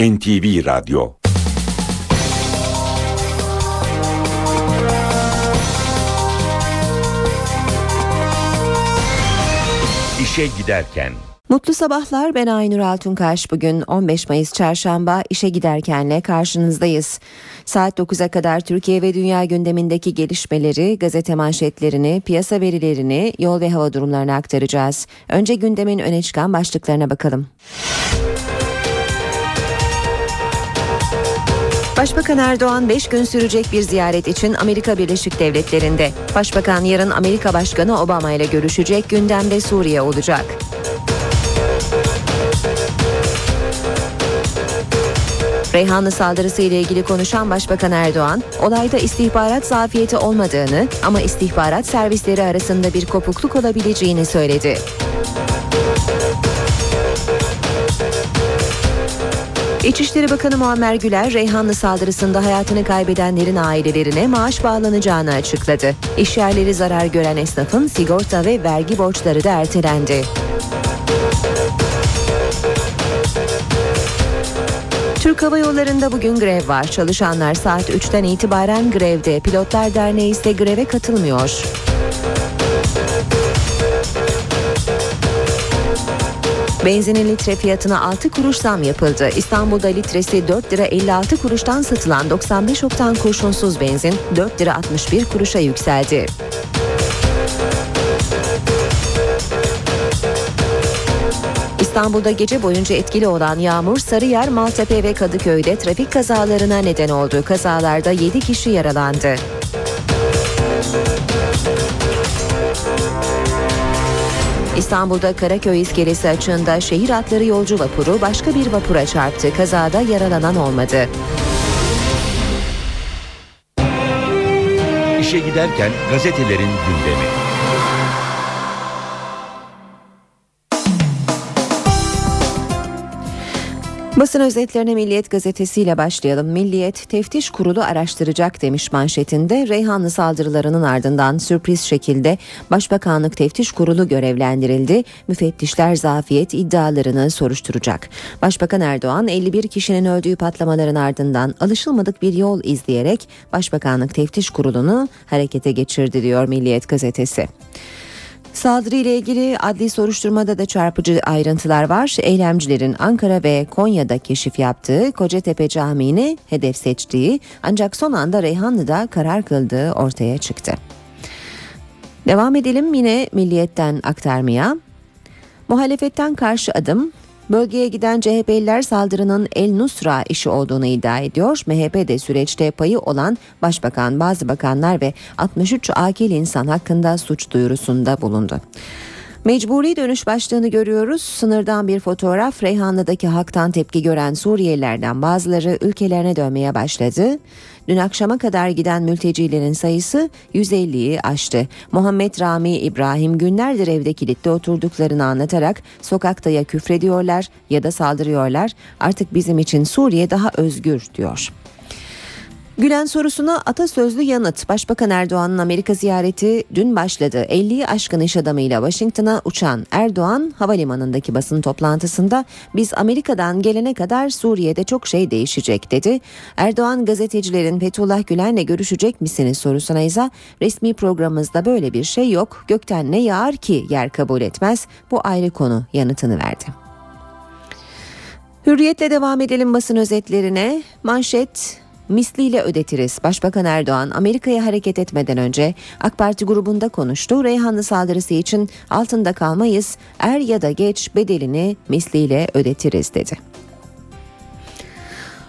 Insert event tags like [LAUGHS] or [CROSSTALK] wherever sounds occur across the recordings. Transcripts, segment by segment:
NTV Radyo İşe giderken Mutlu sabahlar ben Aynur Altunkaş. Bugün 15 Mayıs Çarşamba işe giderkenle karşınızdayız. Saat 9'a kadar Türkiye ve dünya gündemindeki gelişmeleri, gazete manşetlerini, piyasa verilerini, yol ve hava durumlarını aktaracağız. Önce gündemin öne çıkan başlıklarına bakalım. Başbakan Erdoğan 5 gün sürecek bir ziyaret için Amerika Birleşik Devletleri'nde. Başbakan yarın Amerika Başkanı Obama ile görüşecek gündemde Suriye olacak. Reyhanlı saldırısı ile ilgili konuşan Başbakan Erdoğan, olayda istihbarat zafiyeti olmadığını ama istihbarat servisleri arasında bir kopukluk olabileceğini söyledi. İçişleri Bakanı Muammer Güler, Reyhanlı saldırısında hayatını kaybedenlerin ailelerine maaş bağlanacağını açıkladı. İşyerleri zarar gören esnafın sigorta ve vergi borçları da ertelendi. Türk Hava Yolları'nda bugün grev var. Çalışanlar saat 3'ten itibaren grevde. Pilotlar Derneği ise greve katılmıyor. Benzinin litre fiyatına 6 kuruş zam yapıldı. İstanbul'da litresi 4 lira 56 kuruştan satılan 95 oktan kurşunsuz benzin 4 lira 61 kuruşa yükseldi. İstanbul'da gece boyunca etkili olan yağmur Sarıyer, Maltepe ve Kadıköy'de trafik kazalarına neden oldu. Kazalarda 7 kişi yaralandı. İstanbul'da Karaköy iskelesi açığında şehir atları yolcu vapuru başka bir vapura çarptı. Kazada yaralanan olmadı. İşe giderken gazetelerin gündemi. Basın özetlerine Milliyet gazetesiyle başlayalım. Milliyet teftiş kurulu araştıracak demiş manşetinde. Reyhanlı saldırılarının ardından sürpriz şekilde Başbakanlık Teftiş Kurulu görevlendirildi. Müfettişler zafiyet iddialarını soruşturacak. Başbakan Erdoğan 51 kişinin öldüğü patlamaların ardından alışılmadık bir yol izleyerek Başbakanlık Teftiş Kurulu'nu harekete geçirdi diyor Milliyet gazetesi. Saldırı ile ilgili adli soruşturmada da çarpıcı ayrıntılar var. Eylemcilerin Ankara ve Konya'da keşif yaptığı Kocatepe Camii'ni hedef seçtiği ancak son anda Reyhanlı'da karar kıldığı ortaya çıktı. Devam edelim yine Milliyet'ten aktarmaya. Muhalefetten karşı adım Bölgeye giden CHP'liler saldırının El Nusra işi olduğunu iddia ediyor. MHP de süreçte payı olan başbakan, bazı bakanlar ve 63 akil insan hakkında suç duyurusunda bulundu. Mecburi dönüş başlığını görüyoruz. Sınırdan bir fotoğraf Reyhanlı'daki haktan tepki gören Suriyelilerden bazıları ülkelerine dönmeye başladı. Dün akşama kadar giden mültecilerin sayısı 150'yi aştı. Muhammed Rami İbrahim günlerdir evde kilitli oturduklarını anlatarak sokakta ya küfrediyorlar ya da saldırıyorlar. Artık bizim için Suriye daha özgür diyor. Gülen sorusuna atasözlü yanıt. Başbakan Erdoğan'ın Amerika ziyareti dün başladı. 50'yi aşkın iş adamıyla Washington'a uçan Erdoğan havalimanındaki basın toplantısında biz Amerika'dan gelene kadar Suriye'de çok şey değişecek dedi. Erdoğan gazetecilerin Fethullah Gülen'le görüşecek misiniz sorusuna ise resmi programımızda böyle bir şey yok. Gökten ne yağar ki yer kabul etmez. Bu ayrı konu yanıtını verdi. Hürriyetle devam edelim basın özetlerine. Manşet misliyle ödetiriz. Başbakan Erdoğan Amerika'ya hareket etmeden önce AK Parti grubunda konuştu. Reyhanlı saldırısı için altında kalmayız. Er ya da geç bedelini misliyle ödetiriz dedi.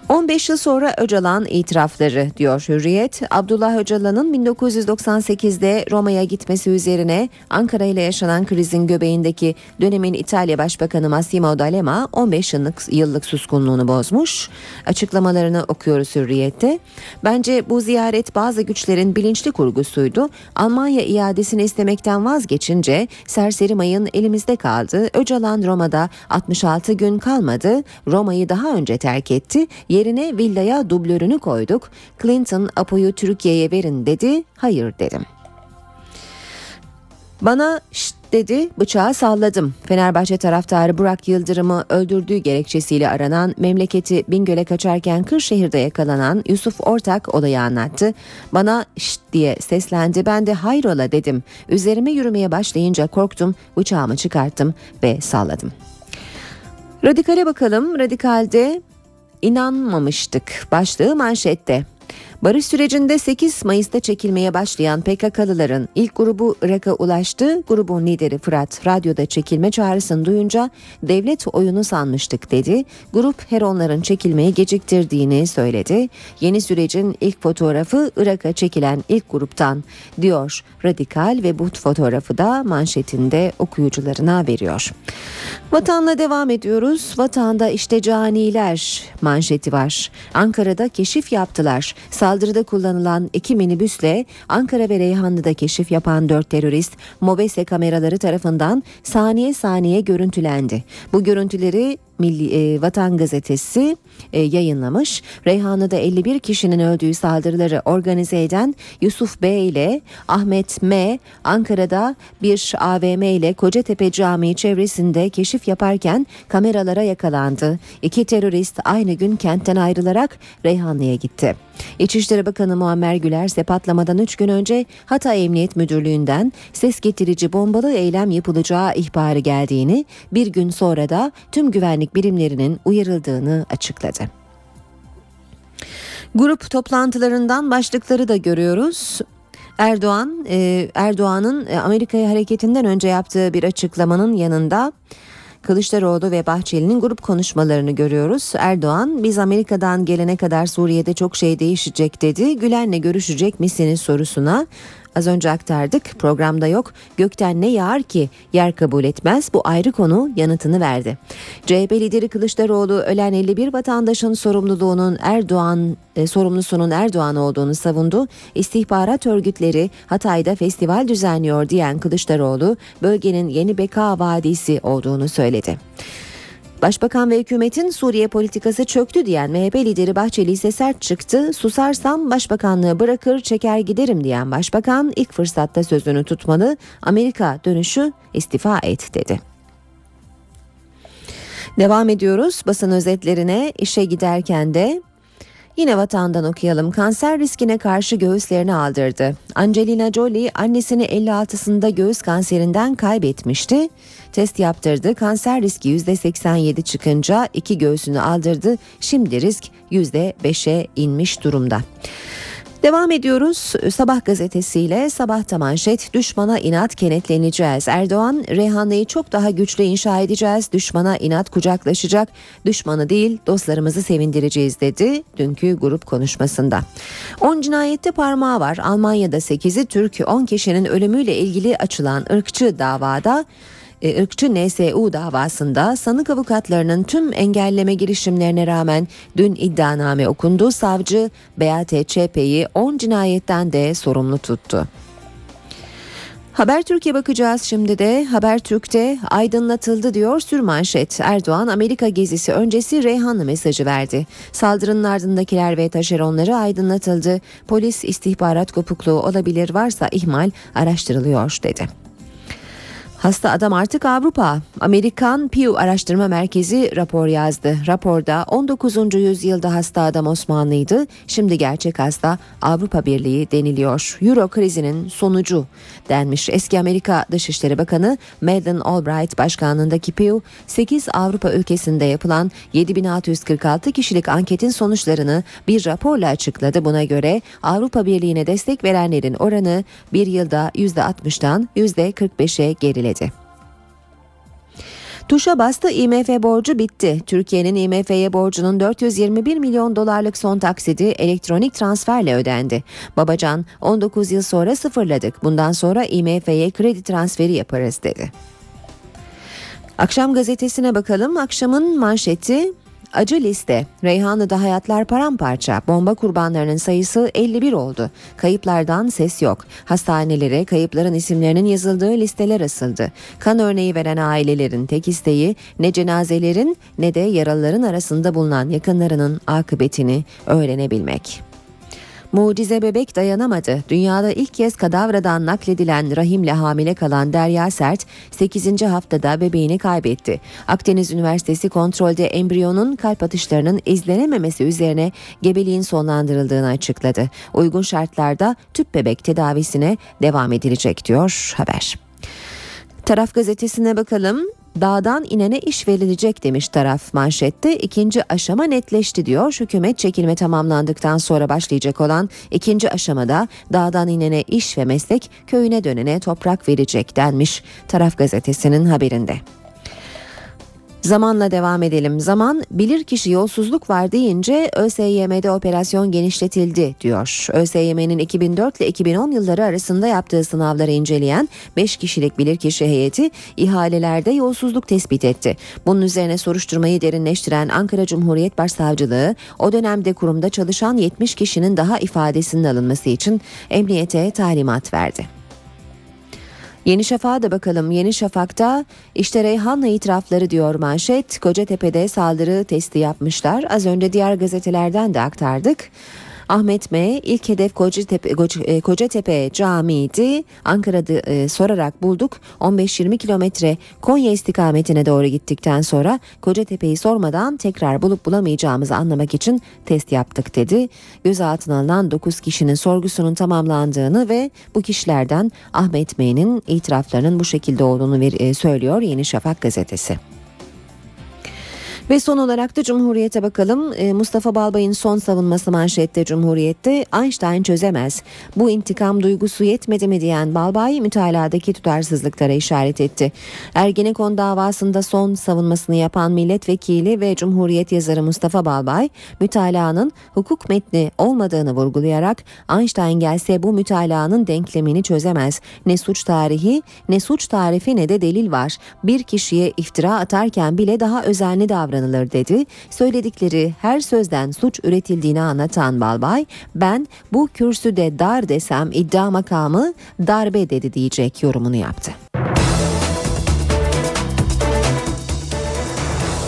15 yıl sonra Öcalan itirafları diyor Hürriyet. Abdullah Öcalan'ın 1998'de Roma'ya gitmesi üzerine Ankara ile yaşanan krizin göbeğindeki dönemin İtalya Başbakanı Massimo D'Alema 15 yıllık, yıllık suskunluğunu bozmuş. Açıklamalarını okuyoruz Hürriyet'te. Bence bu ziyaret bazı güçlerin bilinçli kurgusuydu. Almanya iadesini istemekten vazgeçince serseri mayın elimizde kaldı. Öcalan Roma'da 66 gün kalmadı. Roma'yı daha önce terk etti Yerine villaya dublörünü koyduk. Clinton Apo'yu Türkiye'ye verin dedi. Hayır dedim. Bana şşt dedi bıçağı salladım. Fenerbahçe taraftarı Burak Yıldırım'ı öldürdüğü gerekçesiyle aranan memleketi Bingöl'e kaçarken Kırşehir'de yakalanan Yusuf Ortak olayı anlattı. Bana şşt diye seslendi ben de hayrola dedim. Üzerime yürümeye başlayınca korktum bıçağımı çıkarttım ve salladım. Radikale bakalım. Radikalde inanmamıştık. Başlığı manşette. Barış sürecinde 8 Mayıs'ta çekilmeye başlayan PKK'lıların ilk grubu Irak'a ulaştı. Grubun lideri Fırat radyoda çekilme çağrısını duyunca devlet oyunu sanmıştık dedi. Grup Heronların çekilmeye geciktirdiğini söyledi. Yeni sürecin ilk fotoğrafı Irak'a çekilen ilk gruptan diyor Radikal ve bu fotoğrafı da manşetinde okuyucularına veriyor. Vatanla devam ediyoruz. Vatanda işte caniler manşeti var. Ankara'da keşif yaptılar. Saldırıda kullanılan iki minibüsle Ankara ve Reyhanlı'da keşif yapan dört terörist Mobese kameraları tarafından saniye saniye görüntülendi. Bu görüntüleri Milli e, Vatan Gazetesi e, yayınlamış. Reyhanlı'da 51 kişinin öldüğü saldırıları organize eden Yusuf B ile Ahmet M Ankara'da bir AVM ile Kocatepe Camii çevresinde keşif yaparken kameralara yakalandı. İki terörist aynı gün kentten ayrılarak Reyhanlı'ya gitti. İçişleri Bakanı Muammer Güler ise patlamadan 3 gün önce Hatay Emniyet Müdürlüğü'nden ses getirici bombalı eylem yapılacağı ihbarı geldiğini, bir gün sonra da tüm güvenlik birimlerinin uyarıldığını açıkladı. Grup toplantılarından başlıkları da görüyoruz. Erdoğan, e, Erdoğan'ın e, Amerika'ya hareketinden önce yaptığı bir açıklamanın yanında Kılıçdaroğlu ve Bahçeli'nin grup konuşmalarını görüyoruz. Erdoğan biz Amerika'dan gelene kadar Suriye'de çok şey değişecek dedi. Gülen'le görüşecek misiniz sorusuna Az önce aktardık programda yok. Gökten ne yağar ki yer kabul etmez bu ayrı konu yanıtını verdi. CHP lideri Kılıçdaroğlu ölen 51 vatandaşın sorumluluğunun Erdoğan e, sorumlusunun Erdoğan olduğunu savundu. İstihbarat örgütleri Hatay'da festival düzenliyor diyen Kılıçdaroğlu bölgenin yeni beka vadisi olduğunu söyledi. Başbakan ve hükümetin Suriye politikası çöktü diyen MHP lideri Bahçeli ise sert çıktı. Susarsam başbakanlığı bırakır çeker giderim diyen başbakan ilk fırsatta sözünü tutmalı. Amerika dönüşü istifa et dedi. Devam ediyoruz basın özetlerine işe giderken de Yine vatandan okuyalım. Kanser riskine karşı göğüslerini aldırdı. Angelina Jolie annesini 56'sında göğüs kanserinden kaybetmişti. Test yaptırdı. Kanser riski %87 çıkınca iki göğsünü aldırdı. Şimdi risk %5'e inmiş durumda. Devam ediyoruz Sabah gazetesiyle Sabahta manşet düşmana inat kenetleneceğiz. Erdoğan Reyhanlı'yı çok daha güçlü inşa edeceğiz. Düşmana inat kucaklaşacak. Düşmanı değil dostlarımızı sevindireceğiz dedi dünkü grup konuşmasında. 10 cinayette parmağı var. Almanya'da 8'i Türk 10 kişinin ölümüyle ilgili açılan ırkçı davada e, ırkçı NSU davasında sanık avukatlarının tüm engelleme girişimlerine rağmen dün iddianame okundu. Savcı Beate Çepe'yi 10 cinayetten de sorumlu tuttu. Haber Türkiye bakacağız şimdi de. Haber Türk'te aydınlatıldı diyor sürmanşet. Erdoğan Amerika gezisi öncesi Reyhanlı mesajı verdi. Saldırının ardındakiler ve taşeronları aydınlatıldı. Polis istihbarat kopukluğu olabilir varsa ihmal araştırılıyor dedi. Hasta adam artık Avrupa. Amerikan Pew Araştırma Merkezi rapor yazdı. Raporda 19. yüzyılda hasta adam Osmanlıydı. Şimdi gerçek hasta Avrupa Birliği deniliyor. Euro krizinin sonucu denmiş. Eski Amerika Dışişleri Bakanı Madeleine Albright başkanlığındaki Pew 8 Avrupa ülkesinde yapılan 7646 kişilik anketin sonuçlarını bir raporla açıkladı. Buna göre Avrupa Birliği'ne destek verenlerin oranı bir yılda %60'dan %45'e geriledi söyledi. Tuşa bastı IMF borcu bitti. Türkiye'nin IMF'ye borcunun 421 milyon dolarlık son taksidi elektronik transferle ödendi. Babacan 19 yıl sonra sıfırladık. Bundan sonra IMF'ye kredi transferi yaparız dedi. Akşam gazetesine bakalım. Akşamın manşeti Acı liste. Reyhanlı'da hayatlar paramparça. Bomba kurbanlarının sayısı 51 oldu. Kayıplardan ses yok. Hastanelere kayıpların isimlerinin yazıldığı listeler asıldı. Kan örneği veren ailelerin tek isteği ne cenazelerin ne de yaralıların arasında bulunan yakınlarının akıbetini öğrenebilmek. Mucize bebek dayanamadı. Dünyada ilk kez kadavradan nakledilen rahimle hamile kalan Derya Sert 8. haftada bebeğini kaybetti. Akdeniz Üniversitesi kontrolde embriyonun kalp atışlarının izlenememesi üzerine gebeliğin sonlandırıldığını açıkladı. Uygun şartlarda tüp bebek tedavisine devam edilecek diyor haber. Taraf gazetesine bakalım. Dağdan inene iş verilecek demiş taraf manşette. İkinci aşama netleşti diyor. Hükümet çekilme tamamlandıktan sonra başlayacak olan ikinci aşamada dağdan inene iş ve meslek köyüne dönene toprak verecek denmiş taraf gazetesinin haberinde. Zamanla devam edelim. Zaman bilirkişi yolsuzluk var deyince ÖSYM'de operasyon genişletildi diyor. ÖSYM'nin 2004 ile 2010 yılları arasında yaptığı sınavları inceleyen 5 kişilik bilirkişi heyeti ihalelerde yolsuzluk tespit etti. Bunun üzerine soruşturmayı derinleştiren Ankara Cumhuriyet Başsavcılığı o dönemde kurumda çalışan 70 kişinin daha ifadesinin alınması için emniyete talimat verdi. Yeni Şafak'a da bakalım. Yeni Şafak'ta işte Reyhan'la itirafları diyor manşet. Kocatepe'de saldırı testi yapmışlar. Az önce diğer gazetelerden de aktardık. Ahmet M. ilk hedef Kocatepe, e, Kocatepe Camii'ydi. Ankara'da e, sorarak bulduk. 15-20 kilometre Konya istikametine doğru gittikten sonra Kocatepe'yi sormadan tekrar bulup bulamayacağımızı anlamak için test yaptık dedi. Gözaltına alınan 9 kişinin sorgusunun tamamlandığını ve bu kişilerden Ahmet M.'nin itiraflarının bu şekilde olduğunu e, söylüyor Yeni Şafak gazetesi. Ve son olarak da Cumhuriyet'e bakalım. Ee, Mustafa Balbay'ın son savunması manşette Cumhuriyet'te Einstein çözemez. Bu intikam duygusu yetmedi mi diyen Balbay mütaladaki tutarsızlıklara işaret etti. Ergenekon davasında son savunmasını yapan milletvekili ve Cumhuriyet yazarı Mustafa Balbay mütalanın hukuk metni olmadığını vurgulayarak Einstein gelse bu mütalanın denklemini çözemez. Ne suç tarihi ne suç tarifi ne de delil var. Bir kişiye iftira atarken bile daha özenli davranır davranılır dedi. Söyledikleri her sözden suç üretildiğini anlatan Balbay, ben bu kürsüde dar desem iddia makamı darbe dedi diyecek yorumunu yaptı.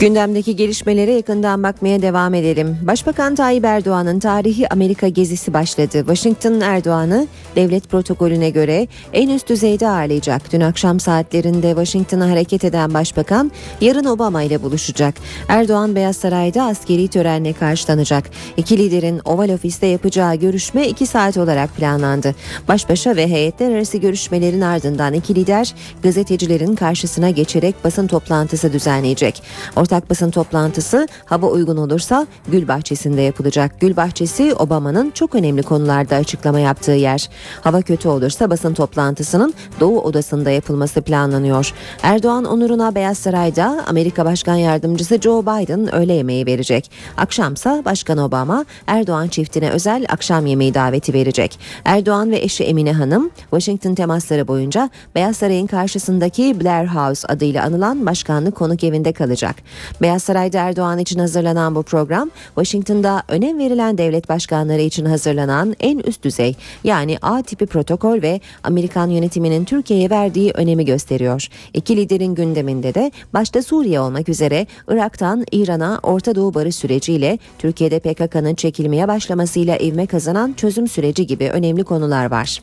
Gündemdeki gelişmelere yakından bakmaya devam edelim. Başbakan Tayyip Erdoğan'ın tarihi Amerika gezisi başladı. Washington Erdoğan'ı devlet protokolüne göre en üst düzeyde ağırlayacak. Dün akşam saatlerinde Washington'a hareket eden başbakan yarın Obama ile buluşacak. Erdoğan Beyaz Saray'da askeri törenle karşılanacak. İki liderin Oval Ofis'te yapacağı görüşme iki saat olarak planlandı. Baş ve heyetler arası görüşmelerin ardından iki lider gazetecilerin karşısına geçerek basın toplantısı düzenleyecek. Orta Ortak basın toplantısı hava uygun olursa Gül Bahçesi'nde yapılacak. Gül Bahçesi Obama'nın çok önemli konularda açıklama yaptığı yer. Hava kötü olursa basın toplantısının Doğu Odası'nda yapılması planlanıyor. Erdoğan onuruna Beyaz Saray'da Amerika Başkan Yardımcısı Joe Biden öğle yemeği verecek. Akşamsa Başkan Obama Erdoğan çiftine özel akşam yemeği daveti verecek. Erdoğan ve eşi Emine Hanım Washington temasları boyunca Beyaz Saray'ın karşısındaki Blair House adıyla anılan başkanlık konuk evinde kalacak. Beyaz Saray'da Erdoğan için hazırlanan bu program Washington'da önem verilen devlet başkanları için hazırlanan en üst düzey yani A tipi protokol ve Amerikan yönetiminin Türkiye'ye verdiği önemi gösteriyor. İki liderin gündeminde de başta Suriye olmak üzere Irak'tan İran'a Orta Doğu barış süreciyle Türkiye'de PKK'nın çekilmeye başlamasıyla ivme kazanan çözüm süreci gibi önemli konular var.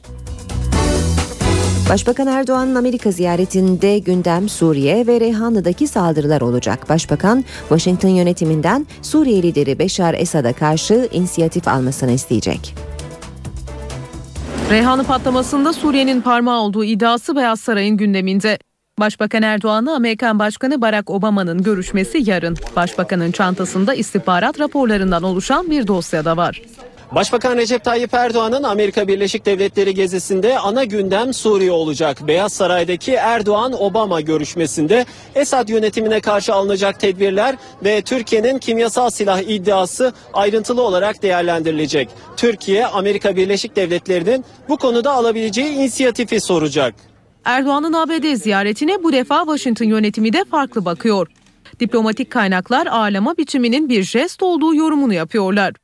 Başbakan Erdoğan'ın Amerika ziyaretinde gündem Suriye ve Reyhanlı'daki saldırılar olacak. Başbakan Washington yönetiminden Suriye lideri Beşar Esad'a karşı inisiyatif almasını isteyecek. Reyhanlı patlamasında Suriye'nin parmağı olduğu iddiası Beyaz Saray'ın gündeminde. Başbakan Erdoğan'la Amerikan Başkanı Barack Obama'nın görüşmesi yarın. Başbakanın çantasında istihbarat raporlarından oluşan bir dosya da var. Başbakan Recep Tayyip Erdoğan'ın Amerika Birleşik Devletleri gezisinde ana gündem Suriye olacak. Beyaz Saray'daki Erdoğan-Obama görüşmesinde Esad yönetimine karşı alınacak tedbirler ve Türkiye'nin kimyasal silah iddiası ayrıntılı olarak değerlendirilecek. Türkiye, Amerika Birleşik Devletleri'nin bu konuda alabileceği inisiyatifi soracak. Erdoğan'ın ABD ziyaretine bu defa Washington yönetimi de farklı bakıyor. Diplomatik kaynaklar ağırlama biçiminin bir jest olduğu yorumunu yapıyorlar.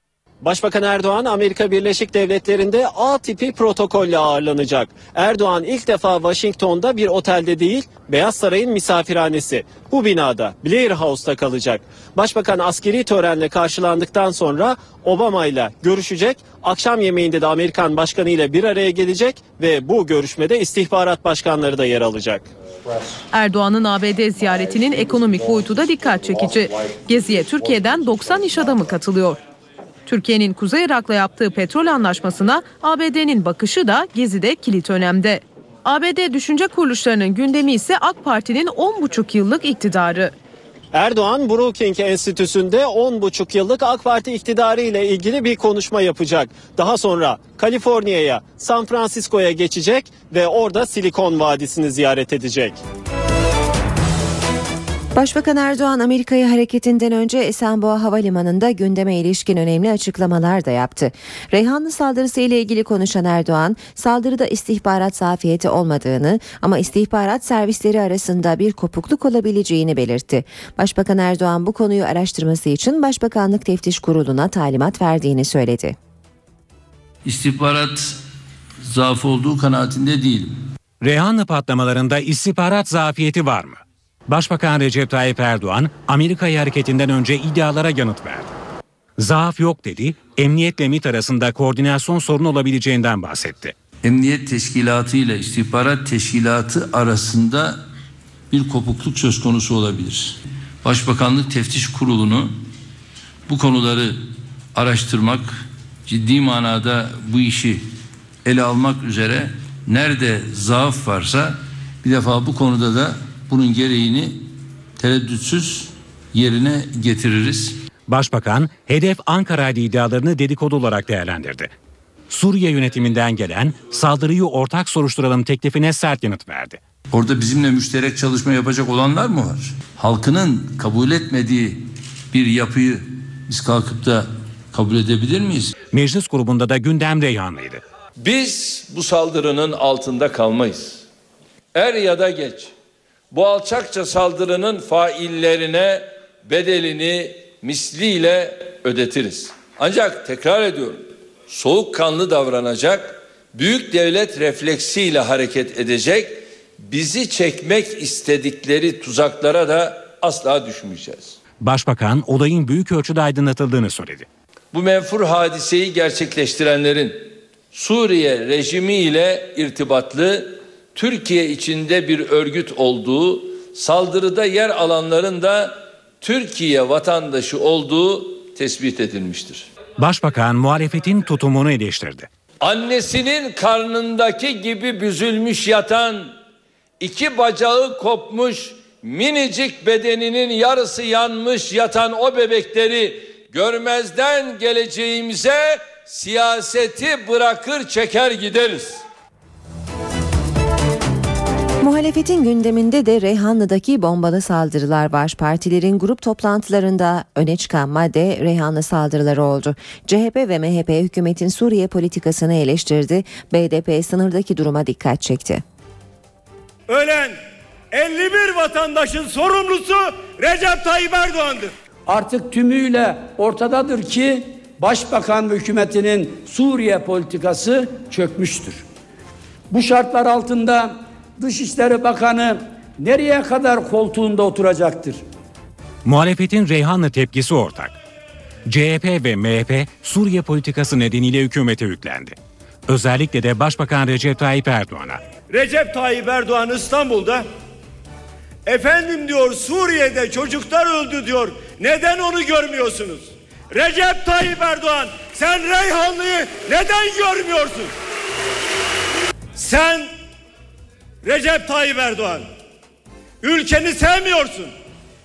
Başbakan Erdoğan Amerika Birleşik Devletleri'nde A tipi protokolle ağırlanacak. Erdoğan ilk defa Washington'da bir otelde değil, Beyaz Saray'ın misafirhanesi. Bu binada Blair House'ta kalacak. Başbakan askeri törenle karşılandıktan sonra Obama ile görüşecek. Akşam yemeğinde de Amerikan başkanı ile bir araya gelecek ve bu görüşmede istihbarat başkanları da yer alacak. Erdoğan'ın ABD ziyaretinin ekonomik boyutu da dikkat çekici. Geziye Türkiye'den 90 iş adamı katılıyor. Türkiye'nin Kuzey Irak'la yaptığı petrol anlaşmasına ABD'nin bakışı da gezide kilit önemde. ABD düşünce kuruluşlarının gündemi ise AK Parti'nin 10,5 yıllık iktidarı. Erdoğan Brookings Enstitüsü'nde 10,5 yıllık AK Parti iktidarı ile ilgili bir konuşma yapacak. Daha sonra Kaliforniya'ya, San Francisco'ya geçecek ve orada Silikon Vadisi'ni ziyaret edecek. Başbakan Erdoğan Amerika'ya hareketinden önce Esenboğa Havalimanı'nda gündeme ilişkin önemli açıklamalar da yaptı. Reyhanlı saldırısı ile ilgili konuşan Erdoğan, saldırıda istihbarat zafiyeti olmadığını ama istihbarat servisleri arasında bir kopukluk olabileceğini belirtti. Başbakan Erdoğan bu konuyu araştırması için Başbakanlık Teftiş Kurulu'na talimat verdiğini söyledi. İstihbarat zaafı olduğu kanaatinde değilim. Reyhanlı patlamalarında istihbarat zafiyeti var mı? Başbakan Recep Tayyip Erdoğan Amerika'ya hareketinden önce iddialara yanıt verdi. Zaaf yok dedi, emniyetle MİT arasında koordinasyon sorunu olabileceğinden bahsetti. Emniyet teşkilatı ile istihbarat teşkilatı arasında bir kopukluk söz konusu olabilir. Başbakanlık Teftiş Kurulu'nu bu konuları araştırmak, ciddi manada bu işi ele almak üzere nerede zaaf varsa bir defa bu konuda da bunun gereğini tereddütsüz yerine getiririz. Başbakan hedef Ankara'ydı iddialarını dedikodu olarak değerlendirdi. Suriye yönetiminden gelen saldırıyı ortak soruşturalım teklifine sert yanıt verdi. Orada bizimle müşterek çalışma yapacak olanlar mı var? Halkının kabul etmediği bir yapıyı biz kalkıp da kabul edebilir miyiz? Meclis grubunda da gündem Reyhanlıydı. Biz bu saldırının altında kalmayız. Er ya da geç bu alçakça saldırının faillerine bedelini misliyle ödetiriz. Ancak tekrar ediyorum soğukkanlı davranacak, büyük devlet refleksiyle hareket edecek, bizi çekmek istedikleri tuzaklara da asla düşmeyeceğiz. Başbakan olayın büyük ölçüde aydınlatıldığını söyledi. Bu menfur hadiseyi gerçekleştirenlerin Suriye rejimi ile irtibatlı Türkiye içinde bir örgüt olduğu, saldırıda yer alanların da Türkiye vatandaşı olduğu tespit edilmiştir. Başbakan muhalefetin tutumunu eleştirdi. Annesinin karnındaki gibi büzülmüş yatan, iki bacağı kopmuş, minicik bedeninin yarısı yanmış yatan o bebekleri görmezden geleceğimize siyaseti bırakır çeker gideriz. Muhalefetin gündeminde de Reyhanlı'daki bombalı saldırılar var. Partilerin grup toplantılarında öne çıkan madde Reyhanlı saldırıları oldu. CHP ve MHP hükümetin Suriye politikasını eleştirdi. BDP sınırdaki duruma dikkat çekti. Ölen 51 vatandaşın sorumlusu Recep Tayyip Erdoğan'dır. Artık tümüyle ortadadır ki Başbakan ve hükümetinin Suriye politikası çökmüştür. Bu şartlar altında Dışişleri Bakanı nereye kadar koltuğunda oturacaktır? Muhalefetin Reyhanlı tepkisi ortak. CHP ve MHP Suriye politikası nedeniyle hükümete yüklendi. Özellikle de Başbakan Recep Tayyip Erdoğan'a. Recep Tayyip Erdoğan İstanbul'da efendim diyor Suriye'de çocuklar öldü diyor. Neden onu görmüyorsunuz? Recep Tayyip Erdoğan sen Reyhanlı'yı neden görmüyorsun? Sen Recep Tayyip Erdoğan ülkeni sevmiyorsun.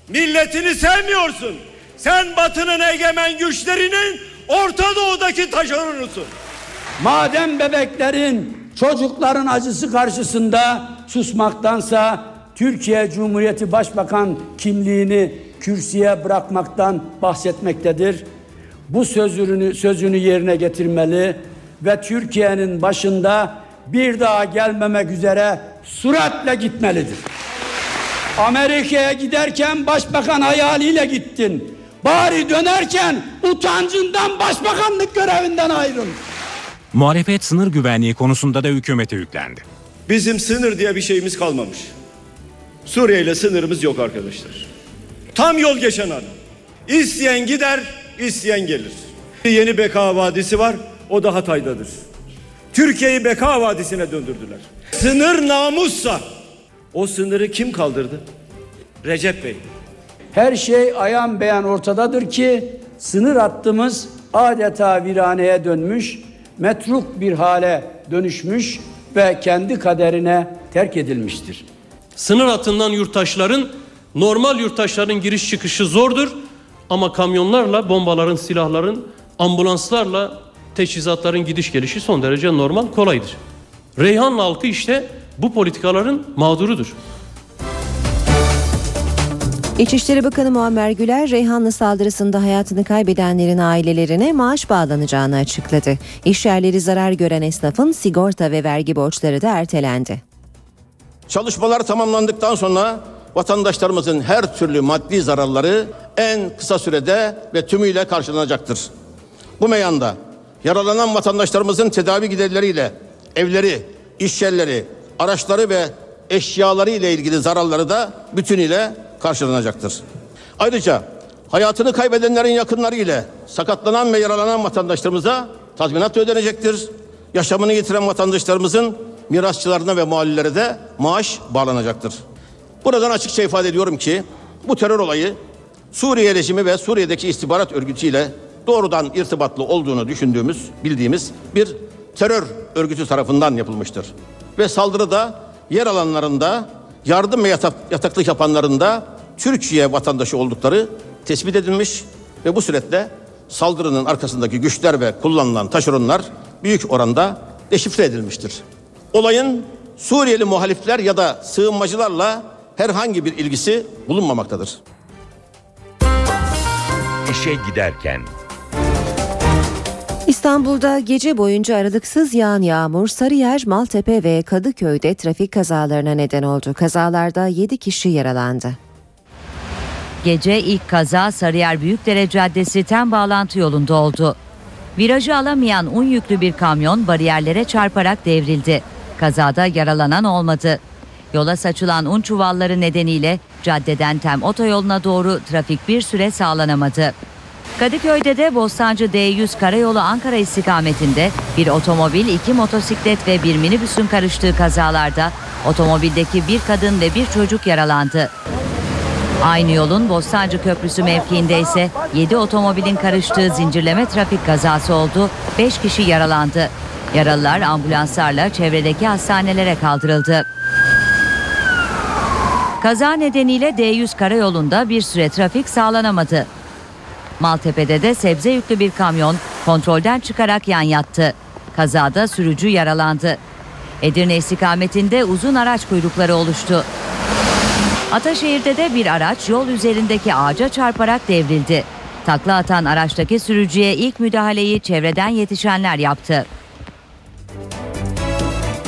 Milletini sevmiyorsun. Sen batının egemen güçlerinin Orta Doğu'daki taşeronusun. Madem bebeklerin, çocukların acısı karşısında susmaktansa Türkiye Cumhuriyeti Başbakan kimliğini kürsüye bırakmaktan bahsetmektedir. Bu sözünü sözünü yerine getirmeli ve Türkiye'nin başında bir daha gelmemek üzere süratle gitmelidir. Amerika'ya giderken başbakan hayaliyle gittin. Bari dönerken utancından başbakanlık görevinden ayrıl. Muhalefet sınır güvenliği konusunda da hükümete yüklendi. Bizim sınır diye bir şeyimiz kalmamış. Suriye ile sınırımız yok arkadaşlar. Tam yol geçen an. İsteyen gider, isteyen gelir. Yeni Beka Vadisi var, o da Hatay'dadır. Türkiye'yi Beka Vadisi'ne döndürdüler. Sınır namussa. O sınırı kim kaldırdı? Recep Bey. Her şey ayan beyan ortadadır ki sınır hattımız adeta viraneye dönmüş, metruk bir hale dönüşmüş ve kendi kaderine terk edilmiştir. Sınır hattından yurttaşların normal yurttaşların giriş çıkışı zordur ama kamyonlarla bombaların, silahların, ambulanslarla teçhizatların gidiş gelişi son derece normal, kolaydır. Reyhan halkı işte bu politikaların mağdurudur. İçişleri Bakanı Muammer Güler, Reyhanlı saldırısında hayatını kaybedenlerin ailelerine maaş bağlanacağını açıkladı. İşyerleri zarar gören esnafın sigorta ve vergi borçları da ertelendi. Çalışmalar tamamlandıktan sonra vatandaşlarımızın her türlü maddi zararları en kısa sürede ve tümüyle karşılanacaktır. Bu meyanda yaralanan vatandaşlarımızın tedavi giderleriyle evleri, iş yerleri, araçları ve eşyaları ile ilgili zararları da bütünüyle karşılanacaktır. Ayrıca hayatını kaybedenlerin yakınları ile sakatlanan ve yaralanan vatandaşlarımıza tazminat ödenecektir. Yaşamını yitiren vatandaşlarımızın mirasçılarına ve muhallilere de maaş bağlanacaktır. Buradan açıkça ifade ediyorum ki bu terör olayı Suriye rejimi ve Suriye'deki istihbarat örgütüyle doğrudan irtibatlı olduğunu düşündüğümüz, bildiğimiz bir terör örgütü tarafından yapılmıştır. Ve saldırıda yer alanlarında yardım ve yatak, yataklık yapanların Türkiye vatandaşı oldukları tespit edilmiş ve bu süreçte saldırının arkasındaki güçler ve kullanılan taşeronlar büyük oranda deşifre edilmiştir. Olayın Suriyeli muhalifler ya da sığınmacılarla herhangi bir ilgisi bulunmamaktadır. İşe giderken İstanbul'da gece boyunca aralıksız yağan yağmur Sarıyer, Maltepe ve Kadıköy'de trafik kazalarına neden oldu. Kazalarda 7 kişi yaralandı. Gece ilk kaza Sarıyer Büyükdere Caddesi tem bağlantı yolunda oldu. Virajı alamayan un yüklü bir kamyon bariyerlere çarparak devrildi. Kazada yaralanan olmadı. Yola saçılan un çuvalları nedeniyle caddeden tem otoyoluna doğru trafik bir süre sağlanamadı. Kadıköy'de de Bostancı D100 Karayolu Ankara istikametinde bir otomobil, iki motosiklet ve bir minibüsün karıştığı kazalarda otomobildeki bir kadın ve bir çocuk yaralandı. Aynı yolun Bostancı Köprüsü mevkiinde ise 7 otomobilin karıştığı zincirleme trafik kazası oldu. 5 kişi yaralandı. Yaralılar ambulanslarla çevredeki hastanelere kaldırıldı. Kaza nedeniyle D100 karayolunda bir süre trafik sağlanamadı. Maltepe'de de sebze yüklü bir kamyon kontrolden çıkarak yan yattı. Kazada sürücü yaralandı. Edirne istikametinde uzun araç kuyrukları oluştu. Ataşehir'de de bir araç yol üzerindeki ağaca çarparak devrildi. Takla atan araçtaki sürücüye ilk müdahaleyi çevreden yetişenler yaptı.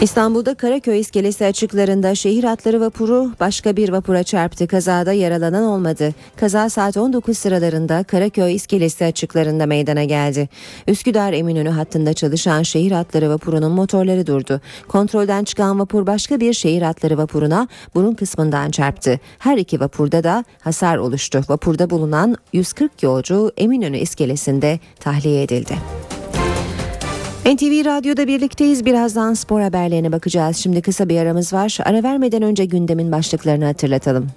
İstanbul'da Karaköy iskelesi açıklarında şehir hatları vapuru başka bir vapura çarptı. Kazada yaralanan olmadı. Kaza saat 19 sıralarında Karaköy iskelesi açıklarında meydana geldi. Üsküdar Eminönü hattında çalışan şehir hatları vapurunun motorları durdu. Kontrolden çıkan vapur başka bir şehir hatları vapuruna burun kısmından çarptı. Her iki vapurda da hasar oluştu. Vapurda bulunan 140 yolcu Eminönü iskelesinde tahliye edildi. NTV Radyo'da birlikteyiz. Birazdan spor haberlerine bakacağız. Şimdi kısa bir aramız var. Ara vermeden önce gündemin başlıklarını hatırlatalım.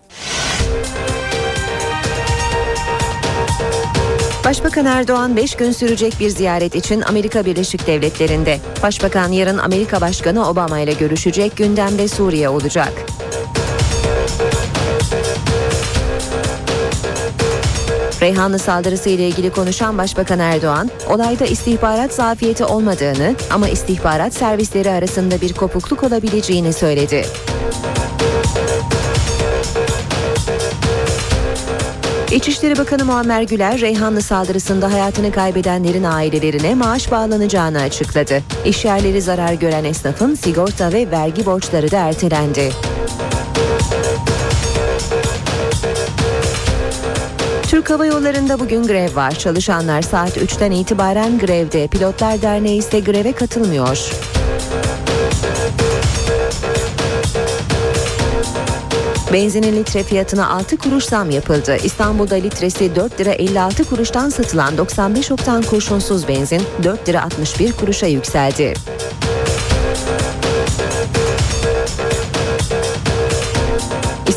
Başbakan Erdoğan 5 gün sürecek bir ziyaret için Amerika Birleşik Devletleri'nde. Başbakan yarın Amerika Başkanı Obama ile görüşecek. Gündemde Suriye olacak. Reyhanlı saldırısı ile ilgili konuşan Başbakan Erdoğan, olayda istihbarat zafiyeti olmadığını ama istihbarat servisleri arasında bir kopukluk olabileceğini söyledi. İçişleri Bakanı Muammer Güler, Reyhanlı saldırısında hayatını kaybedenlerin ailelerine maaş bağlanacağını açıkladı. İşyerleri zarar gören esnafın sigorta ve vergi borçları da ertelendi. Türk Hava Yolları'nda bugün grev var. Çalışanlar saat 3'ten itibaren grevde. Pilotlar Derneği ise greve katılmıyor. Benzinin litre fiyatına 6 kuruş zam yapıldı. İstanbul'da litresi 4 lira 56 kuruştan satılan 95 oktan kurşunsuz benzin 4 lira 61 kuruşa yükseldi.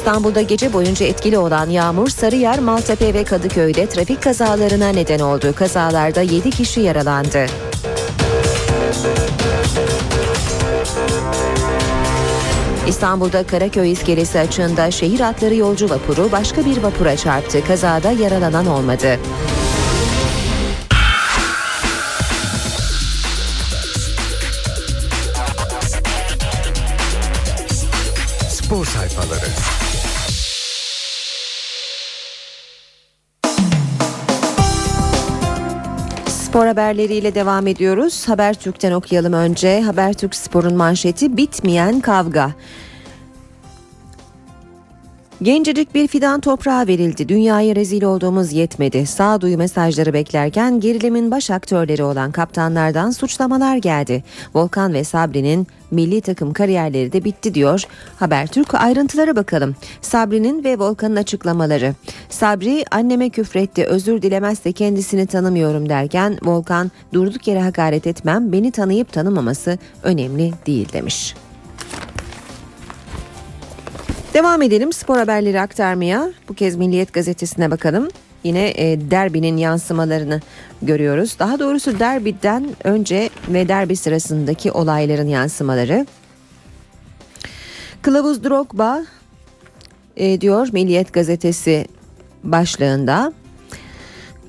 İstanbul'da gece boyunca etkili olan yağmur Sarıyer, Maltepe ve Kadıköy'de trafik kazalarına neden oldu. Kazalarda 7 kişi yaralandı. İstanbul'da Karaköy iskelesi açığında şehir atları yolcu vapuru başka bir vapura çarptı. Kazada yaralanan olmadı. Spor haberleriyle devam ediyoruz. Habertürk'ten okuyalım önce. Habertürk Spor'un manşeti bitmeyen kavga. Gencecik bir fidan toprağa verildi. Dünyaya rezil olduğumuz yetmedi. Sağduyu mesajları beklerken gerilimin baş aktörleri olan kaptanlardan suçlamalar geldi. Volkan ve Sabri'nin milli takım kariyerleri de bitti diyor. Habertürk ayrıntılara bakalım. Sabri'nin ve Volkan'ın açıklamaları. Sabri anneme küfretti özür dilemezse kendisini tanımıyorum derken Volkan durduk yere hakaret etmem beni tanıyıp tanımaması önemli değil demiş. Devam edelim spor haberleri aktarmaya. Bu kez Milliyet Gazetesi'ne bakalım. Yine e, derbinin yansımalarını görüyoruz. Daha doğrusu derbiden önce ve derbi sırasındaki olayların yansımaları. Kılavuz Drogba e, diyor Milliyet Gazetesi başlığında.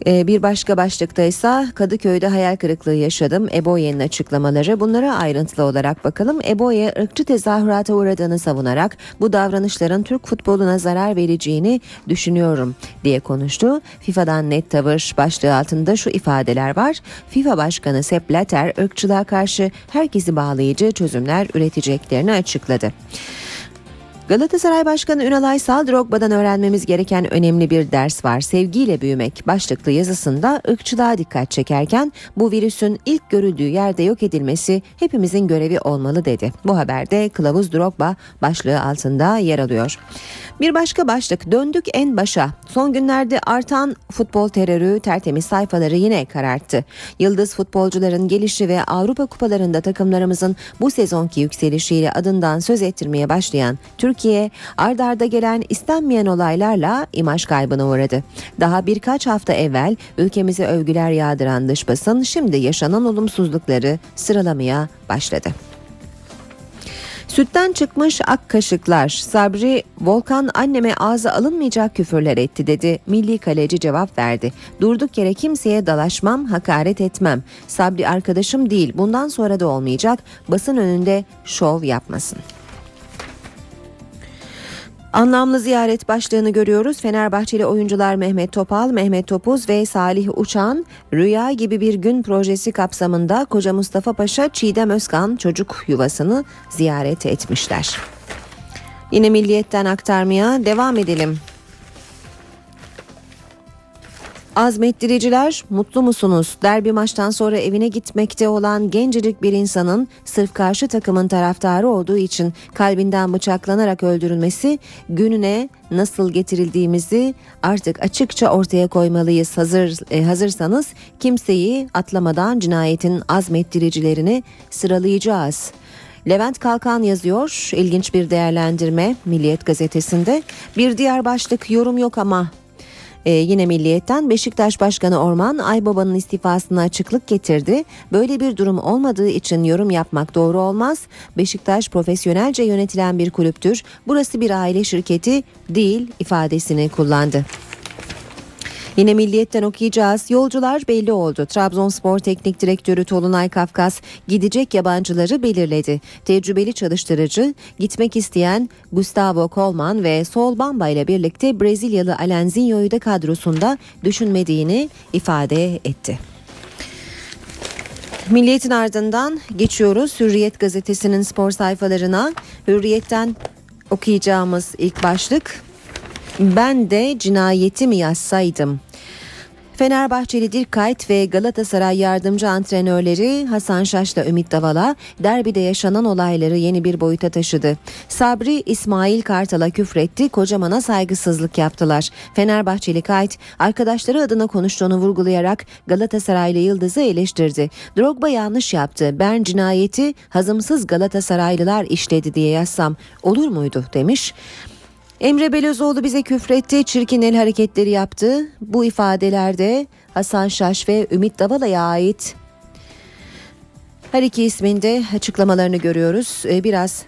Ee, bir başka başlıkta ise Kadıköy'de hayal kırıklığı yaşadım. Eboye'nin açıklamaları. Bunlara ayrıntılı olarak bakalım. Eboye ırkçı tezahürata uğradığını savunarak bu davranışların Türk futboluna zarar vereceğini düşünüyorum diye konuştu. FIFA'dan net tavır başlığı altında şu ifadeler var. FIFA Başkanı Sepp Blatter ırkçılığa karşı herkesi bağlayıcı çözümler üreteceklerini açıkladı. Galatasaray Başkanı Ünal Aysal Drogba'dan öğrenmemiz gereken önemli bir ders var. Sevgiyle büyümek başlıklı yazısında ırkçılığa dikkat çekerken bu virüsün ilk görüldüğü yerde yok edilmesi hepimizin görevi olmalı dedi. Bu haberde Kılavuz Drogba başlığı altında yer alıyor. Bir başka başlık döndük en başa. Son günlerde artan futbol terörü tertemiz sayfaları yine kararttı. Yıldız futbolcuların gelişi ve Avrupa kupalarında takımlarımızın bu sezonki yükselişiyle adından söz ettirmeye başlayan Türkiye ard arda gelen istenmeyen olaylarla imaj kaybına uğradı. Daha birkaç hafta evvel ülkemize övgüler yağdıran dış basın şimdi yaşanan olumsuzlukları sıralamaya başladı. Sütten çıkmış ak kaşıklar. Sabri Volkan anneme ağza alınmayacak küfürler etti dedi. Milli kaleci cevap verdi. Durduk yere kimseye dalaşmam, hakaret etmem. Sabri arkadaşım değil. Bundan sonra da olmayacak. Basın önünde şov yapmasın. Anlamlı ziyaret başlığını görüyoruz. Fenerbahçeli oyuncular Mehmet Topal, Mehmet Topuz ve Salih Uçan Rüya gibi bir gün projesi kapsamında Koca Mustafa Paşa Çiğdem Özkan çocuk yuvasını ziyaret etmişler. Yine milliyetten aktarmaya devam edelim. Azmettiriciler mutlu musunuz? Derbi maçtan sonra evine gitmekte olan gencecik bir insanın sırf karşı takımın taraftarı olduğu için kalbinden bıçaklanarak öldürülmesi gününe nasıl getirildiğimizi artık açıkça ortaya koymalıyız. Hazır e, hazırsanız kimseyi atlamadan cinayetin azmettiricilerini sıralayacağız. Levent Kalkan yazıyor. İlginç bir değerlendirme Milliyet gazetesinde. Bir diğer başlık yorum yok ama ee, yine Milliyet'ten Beşiktaş Başkanı Orman Aybaba'nın istifasına açıklık getirdi. Böyle bir durum olmadığı için yorum yapmak doğru olmaz. Beşiktaş profesyonelce yönetilen bir kulüptür. Burası bir aile şirketi değil ifadesini kullandı. Yine Milliyet'ten okuyacağız. Yolcular belli oldu. Trabzonspor Teknik Direktörü Tolunay Kafkas gidecek yabancıları belirledi. Tecrübeli çalıştırıcı gitmek isteyen Gustavo Colman ve Sol Bamba ile birlikte Brezilyalı Alenzinho'yu da kadrosunda düşünmediğini ifade etti. Milliyet'in ardından geçiyoruz Hürriyet gazetesinin spor sayfalarına. Hürriyet'ten okuyacağımız ilk başlık Ben de cinayeti mi yazsaydım? Fenerbahçeli Dirkayt ve Galatasaray yardımcı antrenörleri Hasan Şaş'la Ümit Davala derbide yaşanan olayları yeni bir boyuta taşıdı. Sabri İsmail Kartal'a küfretti, kocamana saygısızlık yaptılar. Fenerbahçeli Kayt arkadaşları adına konuştuğunu vurgulayarak Galatasaraylı Yıldız'ı eleştirdi. Drogba yanlış yaptı. Ben cinayeti hazımsız Galatasaraylılar işledi diye yazsam olur muydu demiş. Emre Belözoğlu bize küfretti, çirkin el hareketleri yaptı. Bu ifadelerde Hasan Şaş ve Ümit Davala'ya ait her iki isminde açıklamalarını görüyoruz. Ee, biraz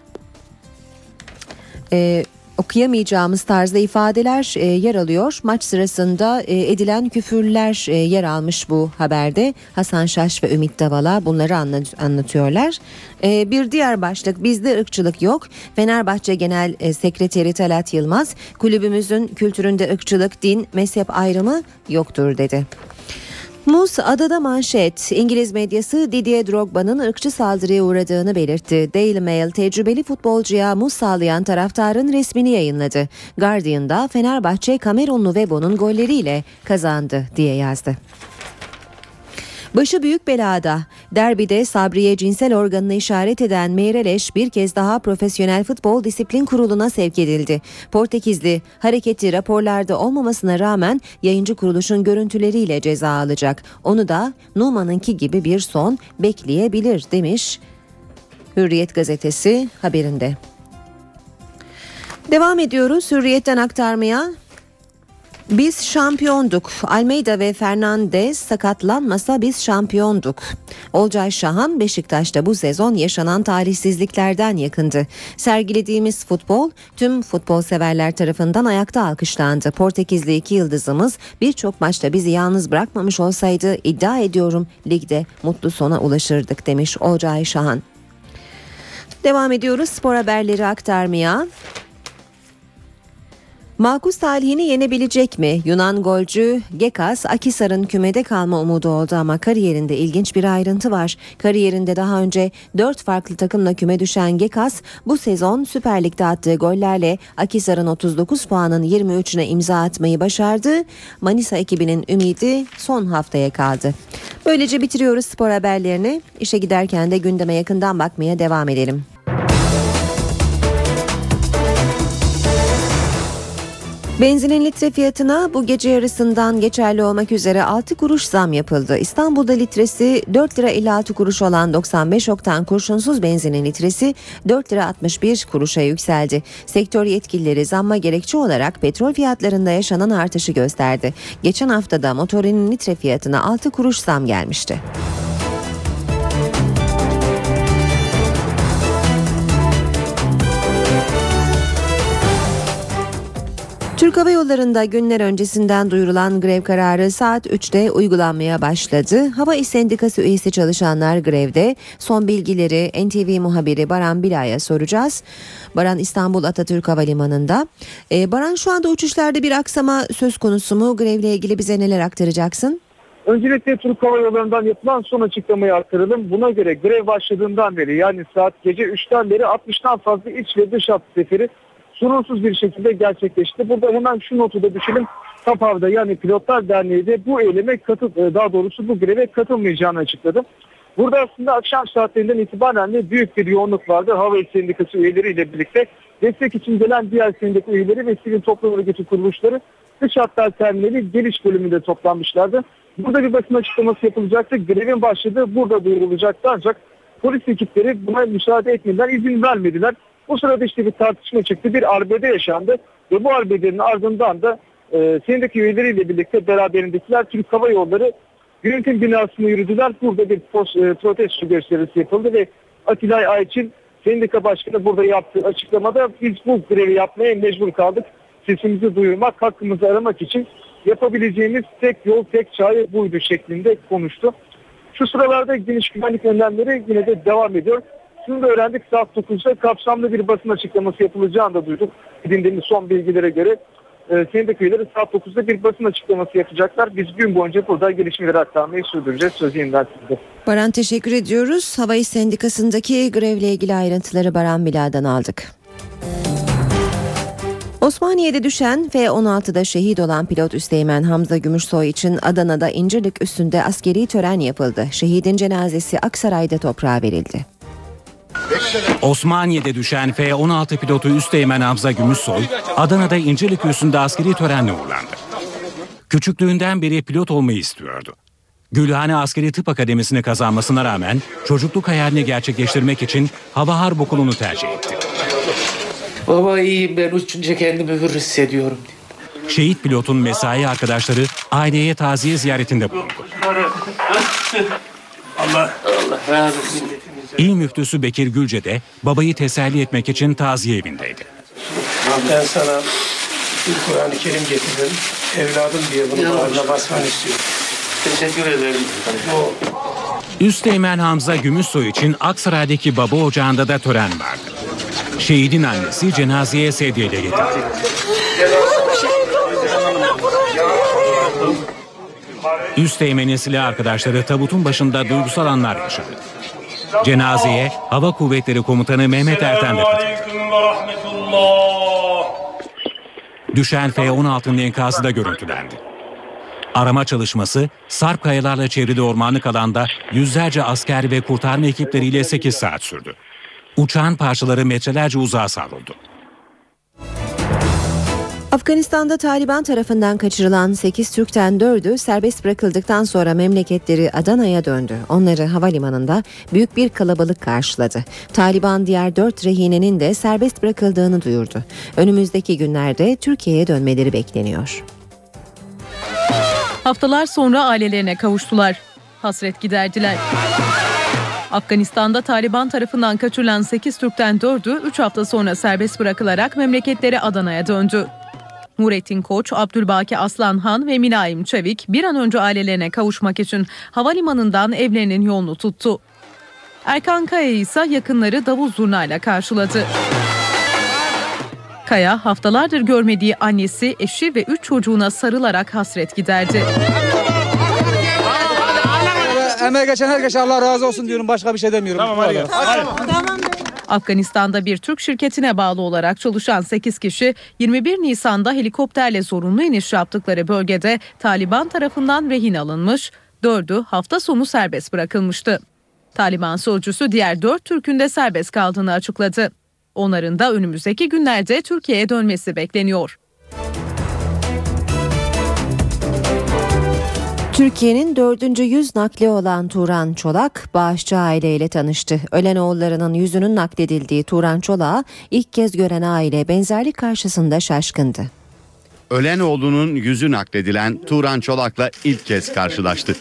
e, okuyamayacağımız tarzda ifadeler e, yer alıyor. Maç sırasında e, edilen küfürler e, yer almış bu haberde. Hasan Şaş ve Ümit Davala bunları anlat, anlatıyorlar. E, bir diğer başlık bizde ırkçılık yok. Fenerbahçe Genel e, Sekreteri Talat Yılmaz kulübümüzün kültüründe ırkçılık, din, mezhep ayrımı yoktur dedi. Mus adada manşet. İngiliz medyası Didier Drogba'nın ırkçı saldırıya uğradığını belirtti. Daily Mail tecrübeli futbolcuya mus sağlayan taraftarın resmini yayınladı. Guardian'da Fenerbahçe Kamerunlu Vebo'nun golleriyle kazandı diye yazdı. Başı büyük belada. Derbide Sabriye cinsel organını işaret eden Meyreleş bir kez daha Profesyonel Futbol Disiplin Kurulu'na sevk edildi. Portekizli hareketi raporlarda olmamasına rağmen yayıncı kuruluşun görüntüleriyle ceza alacak. Onu da Numan'ınki gibi bir son bekleyebilir demiş Hürriyet gazetesi haberinde. Devam ediyoruz Hürriyet'ten aktarmaya. Biz şampiyonduk. Almeida ve Fernandez sakatlanmasa biz şampiyonduk. Olcay Şahan Beşiktaş'ta bu sezon yaşanan talihsizliklerden yakındı. Sergilediğimiz futbol tüm futbol severler tarafından ayakta alkışlandı. Portekizli iki yıldızımız birçok maçta bizi yalnız bırakmamış olsaydı iddia ediyorum ligde mutlu sona ulaşırdık demiş Olcay Şahan. Devam ediyoruz spor haberleri aktarmaya. Makus talihini yenebilecek mi? Yunan golcü Gekas Akisar'ın kümede kalma umudu oldu ama kariyerinde ilginç bir ayrıntı var. Kariyerinde daha önce 4 farklı takımla küme düşen Gekas bu sezon Süper Lig'de attığı gollerle Akisar'ın 39 puanın 23'üne imza atmayı başardı. Manisa ekibinin ümidi son haftaya kaldı. Böylece bitiriyoruz spor haberlerini. İşe giderken de gündeme yakından bakmaya devam edelim. Benzinin litre fiyatına bu gece yarısından geçerli olmak üzere 6 kuruş zam yapıldı. İstanbul'da litresi 4 lira 56 kuruş olan 95 oktan kurşunsuz benzinin litresi 4 lira 61 kuruşa yükseldi. Sektör yetkilileri zamma gerekçe olarak petrol fiyatlarında yaşanan artışı gösterdi. Geçen haftada motorinin litre fiyatına 6 kuruş zam gelmişti. Türk Hava Yolları'nda günler öncesinden duyurulan grev kararı saat 3'te uygulanmaya başladı. Hava İş Sendikası üyesi çalışanlar grevde. Son bilgileri NTV muhabiri Baran Bilay'a soracağız. Baran İstanbul Atatürk Havalimanı'nda. Ee, Baran şu anda uçuşlarda bir aksama söz konusu mu? Grevle ilgili bize neler aktaracaksın? Öncelikle Türk Hava Yolları'ndan yapılan son açıklamayı aktaralım. Buna göre grev başladığından beri yani saat gece 3'ten beri 60'tan fazla iç ve dış hat seferi sorunsuz bir şekilde gerçekleşti. Burada hemen şu notu da düşelim. TAPAV'da yani Pilotlar Derneği de bu eyleme katıl, e, daha doğrusu bu greve katılmayacağını açıkladı. Burada aslında akşam saatlerinden itibaren de büyük bir yoğunluk vardı. Hava İş Sendikası üyeleriyle birlikte destek için gelen diğer sendika üyeleri ve sivil toplum örgütü kuruluşları dış hatlar terminali geliş bölümünde toplanmışlardı. Burada bir basın açıklaması yapılacaktı. Grevin başladığı burada duyurulacaktı ancak polis ekipleri buna müsaade etmediler, izin vermediler. Bu sırada işte bir tartışma çıktı. Bir arbede yaşandı ve bu arbedenin ardından da e, sendika üyeleriyle birlikte beraberindekiler Türk Hava Yolları yönetim binasına yürüdüler. Burada bir post, e, protesto gösterisi yapıldı ve Atilay Ayçin sendika başkanı burada yaptığı açıklamada biz bu grevi yapmaya mecbur kaldık. Sesimizi duyurmak, hakkımızı aramak için yapabileceğimiz tek yol, tek çare buydu şeklinde konuştu. Şu sıralarda geniş güvenlik önlemleri yine de devam ediyor. Şunu da öğrendik saat 9'da kapsamlı bir basın açıklaması yapılacağını da duyduk. Edindiğimiz son bilgilere göre e, sendika üyeleri saat 9'da bir basın açıklaması yapacaklar. Biz gün boyunca burada gelişmeleri aktarmayı sürdüreceğiz. Söz yeniden sizde. Baran teşekkür ediyoruz. Hava İş Sendikası'ndaki grevle ilgili ayrıntıları Baran Bilal'dan aldık. Osmaniye'de düşen F-16'da şehit olan pilot Üsteğmen Hamza Gümüşsoy için Adana'da İncirlik üstünde askeri tören yapıldı. Şehidin cenazesi Aksaray'da toprağa verildi. Osmaniye'de düşen F-16 pilotu Üsteğmen Hamza Gümüşsoy, Adana'da İncirlik üstünde askeri törenle uğurlandı. Küçüklüğünden beri pilot olmayı istiyordu. Gülhane Askeri Tıp Akademisi'ni kazanmasına rağmen çocukluk hayalini gerçekleştirmek için Hava Harp Okulu'nu tercih etti. Baba iyiyim ben uçunca kendimi hür hissediyorum. Şehit pilotun mesai arkadaşları aileye taziye ziyaretinde bulundu. Allah Allah razı olsun. İl müftüsü Bekir Gülce de babayı teselli etmek için taziye evindeydi. Ben sana bir Kur'an-ı Kerim getirdim. Evladım diye bunu bağrına basmanı istiyorum. Teşekkür ederim. Üsteğmen Hamza Gümüşsoy için Aksaray'daki baba ocağında da tören vardı. Şehidin annesi cenazeye sedyeyle getirdi. Üsteğmen'in silah arkadaşları tabutun başında duygusal anlar yaşadı. Cenazeye Hava Kuvvetleri Komutanı Mehmet Erten de. Düşen F-16'nın enkazı da görüntülendi. Arama çalışması Sarp kayalarla çevrili ormanlık alanda yüzlerce asker ve kurtarma ekipleriyle 8 saat sürdü. Uçağın parçaları metrelerce uzağa savruldu. Afganistan'da Taliban tarafından kaçırılan 8 Türk'ten 4'ü serbest bırakıldıktan sonra memleketleri Adana'ya döndü. Onları havalimanında büyük bir kalabalık karşıladı. Taliban diğer 4 rehinenin de serbest bırakıldığını duyurdu. Önümüzdeki günlerde Türkiye'ye dönmeleri bekleniyor. Haftalar sonra ailelerine kavuştular. Hasret giderdiler. Afganistan'da Taliban tarafından kaçırılan 8 Türk'ten 4'ü 3 hafta sonra serbest bırakılarak memleketleri Adana'ya döndü. Nurettin Koç, Abdülbaki Aslanhan ve Minaim Çevik bir an önce ailelerine kavuşmak için havalimanından evlerinin yolunu tuttu. Erkan Kaya ise yakınları davul zurnayla karşıladı. Kaya haftalardır görmediği annesi, eşi ve üç çocuğuna sarılarak hasret giderdi. Emeğe geçen herkese Allah razı olsun diyorum. Başka bir şey demiyorum. Tamam hadi. Afganistan'da bir Türk şirketine bağlı olarak çalışan 8 kişi 21 Nisan'da helikopterle zorunlu iniş yaptıkları bölgede Taliban tarafından rehin alınmış, 4'ü hafta sonu serbest bırakılmıştı. Taliban sözcüsü diğer 4 Türk'ün de serbest kaldığını açıkladı. Onların da önümüzdeki günlerde Türkiye'ye dönmesi bekleniyor. Türkiye'nin dördüncü yüz nakli olan Turan Çolak, bağışçı aileyle tanıştı. Ölen oğullarının yüzünün nakledildiği Turan Çolak'ı ilk kez gören aile benzerlik karşısında şaşkındı. Ölen oğlunun yüzü nakledilen Turan Çolak'la ilk kez karşılaştı.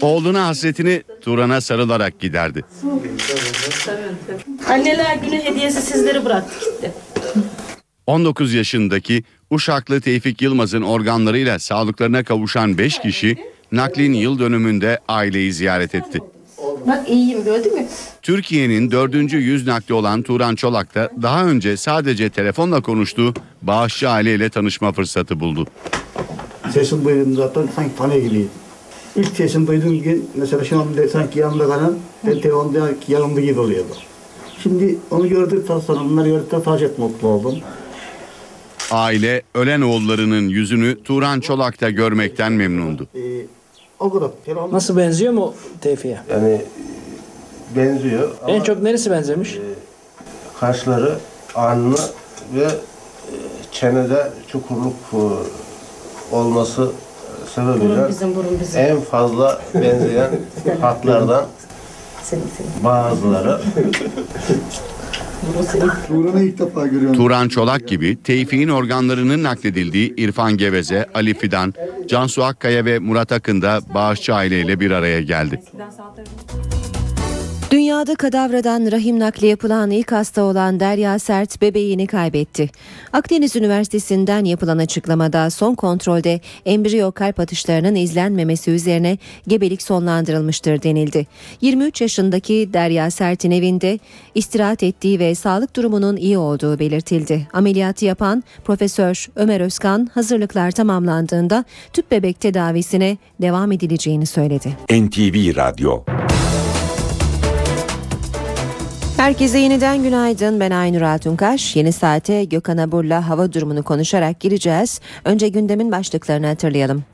Oğluna hasretini Turan'a sarılarak giderdi. Anneler günü hediyesi sizleri bıraktı gitti. 19 yaşındaki Uşaklı Tevfik Yılmaz'ın organlarıyla sağlıklarına kavuşan 5 kişi naklin yıl dönümünde aileyi ziyaret etti. Bak iyiyim gördün mü? Türkiye'nin dördüncü yüz nakli olan Turan Çolak da daha önce sadece telefonla konuştuğu bağışçı aileyle tanışma fırsatı buldu. Sesim duydum zaten sanki tanıyor gibiyim. İlk sesim duyduğum gün mesela şu anda sanki yanımda kalan ben telefonda yanımda gibi oluyordu. Şimdi onu gördükten sonra bunları gördükten çok mutlu oldum. Aile ölen oğullarının yüzünü Turan Çolak'ta görmekten memnundu. Telefon... Nasıl benziyor mu Tevfik'e? Yani benziyor En ama çok neresi benzemiş? kaşları, alnı ve e, çenede çukurluk e, olması sebebiyle Burun bizim, burun bizim. en fazla benzeyen [LAUGHS] hatlardan Senin senin. bazıları. [LAUGHS] Turan'ı ilk defa görüyorum. Turan Çolak gibi Tevfik'in organlarının nakledildiği İrfan Geveze, Ali Fidan, Cansu Akkaya ve Murat Akın da bağışçı aileyle bir araya geldi. Dünyada kadavradan rahim nakli yapılan ilk hasta olan Derya Sert bebeğini kaybetti. Akdeniz Üniversitesi'nden yapılan açıklamada son kontrolde embriyo kalp atışlarının izlenmemesi üzerine gebelik sonlandırılmıştır denildi. 23 yaşındaki Derya Sert'in evinde istirahat ettiği ve sağlık durumunun iyi olduğu belirtildi. Ameliyatı yapan Profesör Ömer Özkan hazırlıklar tamamlandığında tüp bebek tedavisine devam edileceğini söyledi. NTV Radyo Herkese yeniden günaydın. Ben Aynur Altunkaş. Yeni saate Gökhan Abur'la hava durumunu konuşarak gireceğiz. Önce gündemin başlıklarını hatırlayalım.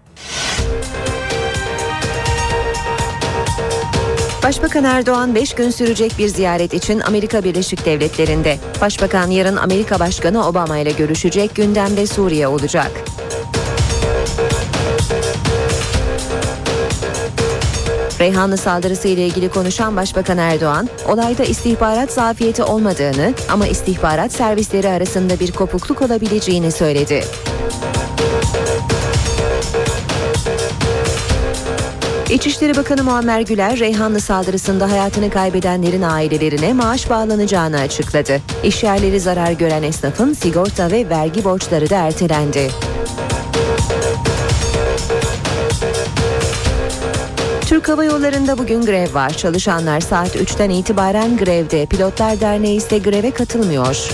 Başbakan Erdoğan 5 gün sürecek bir ziyaret için Amerika Birleşik Devletleri'nde. Başbakan yarın Amerika Başkanı Obama ile görüşecek. Gündemde Suriye olacak. Reyhanlı saldırısı ile ilgili konuşan Başbakan Erdoğan, olayda istihbarat zafiyeti olmadığını ama istihbarat servisleri arasında bir kopukluk olabileceğini söyledi. İçişleri Bakanı Muammer Güler, Reyhanlı saldırısında hayatını kaybedenlerin ailelerine maaş bağlanacağını açıkladı. İşyerleri zarar gören esnafın sigorta ve vergi borçları da ertelendi. Türk Hava Yolları'nda bugün grev var. Çalışanlar saat 3'ten itibaren grevde. Pilotlar Derneği ise greve katılmıyor.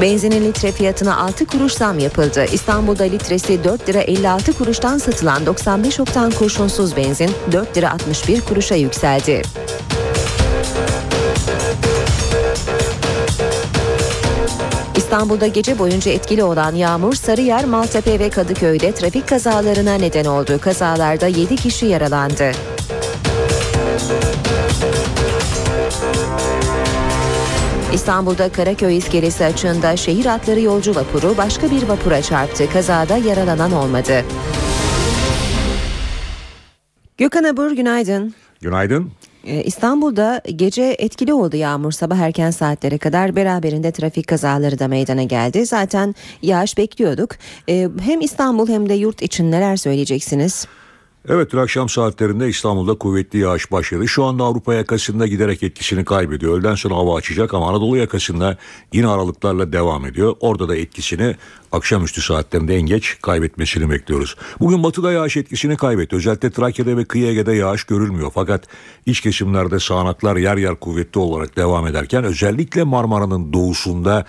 Benzinin litre fiyatına 6 kuruş zam yapıldı. İstanbul'da litresi 4 lira 56 kuruştan satılan 95 oktan kurşunsuz benzin 4 lira 61 kuruşa yükseldi. İstanbul'da gece boyunca etkili olan yağmur Sarıyer, Maltepe ve Kadıköy'de trafik kazalarına neden oldu. Kazalarda 7 kişi yaralandı. İstanbul'da Karaköy iskelesi açığında şehir atları yolcu vapuru başka bir vapura çarptı. Kazada yaralanan olmadı. Gökhan Abur günaydın. Günaydın. Ee, İstanbul'da gece etkili oldu yağmur sabah erken saatlere kadar beraberinde trafik kazaları da meydana geldi. Zaten yağış bekliyorduk. Ee, Hem İstanbul hem de yurt için neler söyleyeceksiniz? Evet dün akşam saatlerinde İstanbul'da kuvvetli yağış başladı. Şu anda Avrupa yakasında giderek etkisini kaybediyor. Öğleden sonra hava açacak ama Anadolu yakasında yine aralıklarla devam ediyor. Orada da etkisini akşamüstü saatlerinde en geç kaybetmesini bekliyoruz. Bugün batıda yağış etkisini kaybetti. Özellikle Trakya'da ve kıyı Ege'de yağış görülmüyor. Fakat iç kesimlerde sağanaklar yer yer kuvvetli olarak devam ederken özellikle Marmara'nın doğusunda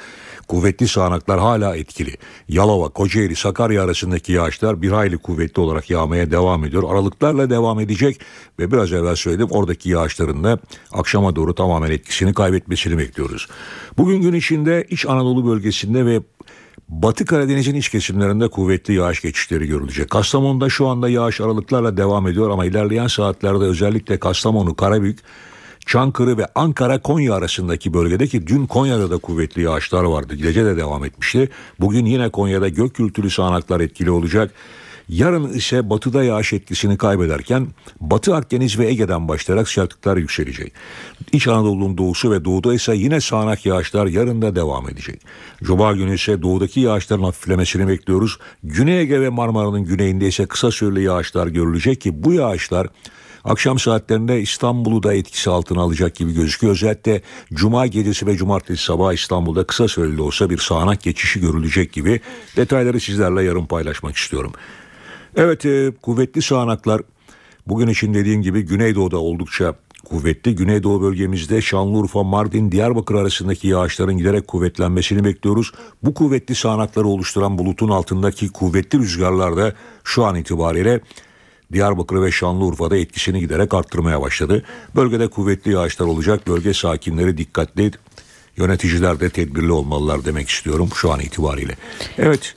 kuvvetli sağanaklar hala etkili. Yalova, Kocaeli, Sakarya arasındaki yağışlar bir hayli kuvvetli olarak yağmaya devam ediyor. Aralıklarla devam edecek ve biraz evvel söyledim oradaki yağışların da akşama doğru tamamen etkisini kaybetmesini bekliyoruz. Bugün gün içinde İç Anadolu bölgesinde ve Batı Karadeniz'in iç kesimlerinde kuvvetli yağış geçişleri görülecek. Kastamonu'da şu anda yağış aralıklarla devam ediyor ama ilerleyen saatlerde özellikle Kastamonu, Karabük, Çankırı ve Ankara Konya arasındaki bölgedeki dün Konya'da da kuvvetli yağışlar vardı. Gece de devam etmişti. Bugün yine Konya'da gök gürültülü sağanaklar etkili olacak. Yarın ise batıda yağış etkisini kaybederken Batı Akdeniz ve Ege'den başlayarak sıcaklıklar yükselecek. İç Anadolu'nun doğusu ve doğuda ise yine sağanak yağışlar yarın da devam edecek. Cuma günü ise doğudaki yağışların hafiflemesini bekliyoruz. Güney Ege ve Marmara'nın güneyinde ise kısa süreli yağışlar görülecek ki bu yağışlar Akşam saatlerinde İstanbul'u da etkisi altına alacak gibi gözüküyor. Özellikle Cuma gecesi ve Cumartesi sabahı İstanbul'da kısa süreli olsa bir sağanak geçişi görülecek gibi detayları sizlerle yarın paylaşmak istiyorum. Evet e, kuvvetli sağanaklar bugün için dediğim gibi Güneydoğu'da oldukça kuvvetli. Güneydoğu bölgemizde Şanlıurfa, Mardin, Diyarbakır arasındaki yağışların giderek kuvvetlenmesini bekliyoruz. Bu kuvvetli sağanakları oluşturan bulutun altındaki kuvvetli rüzgarlar da şu an itibariyle Diyarbakır ve Şanlıurfa'da etkisini giderek arttırmaya başladı. Bölgede kuvvetli yağışlar olacak. Bölge sakinleri dikkatli, yöneticiler de tedbirli olmalılar demek istiyorum şu an itibariyle. Evet.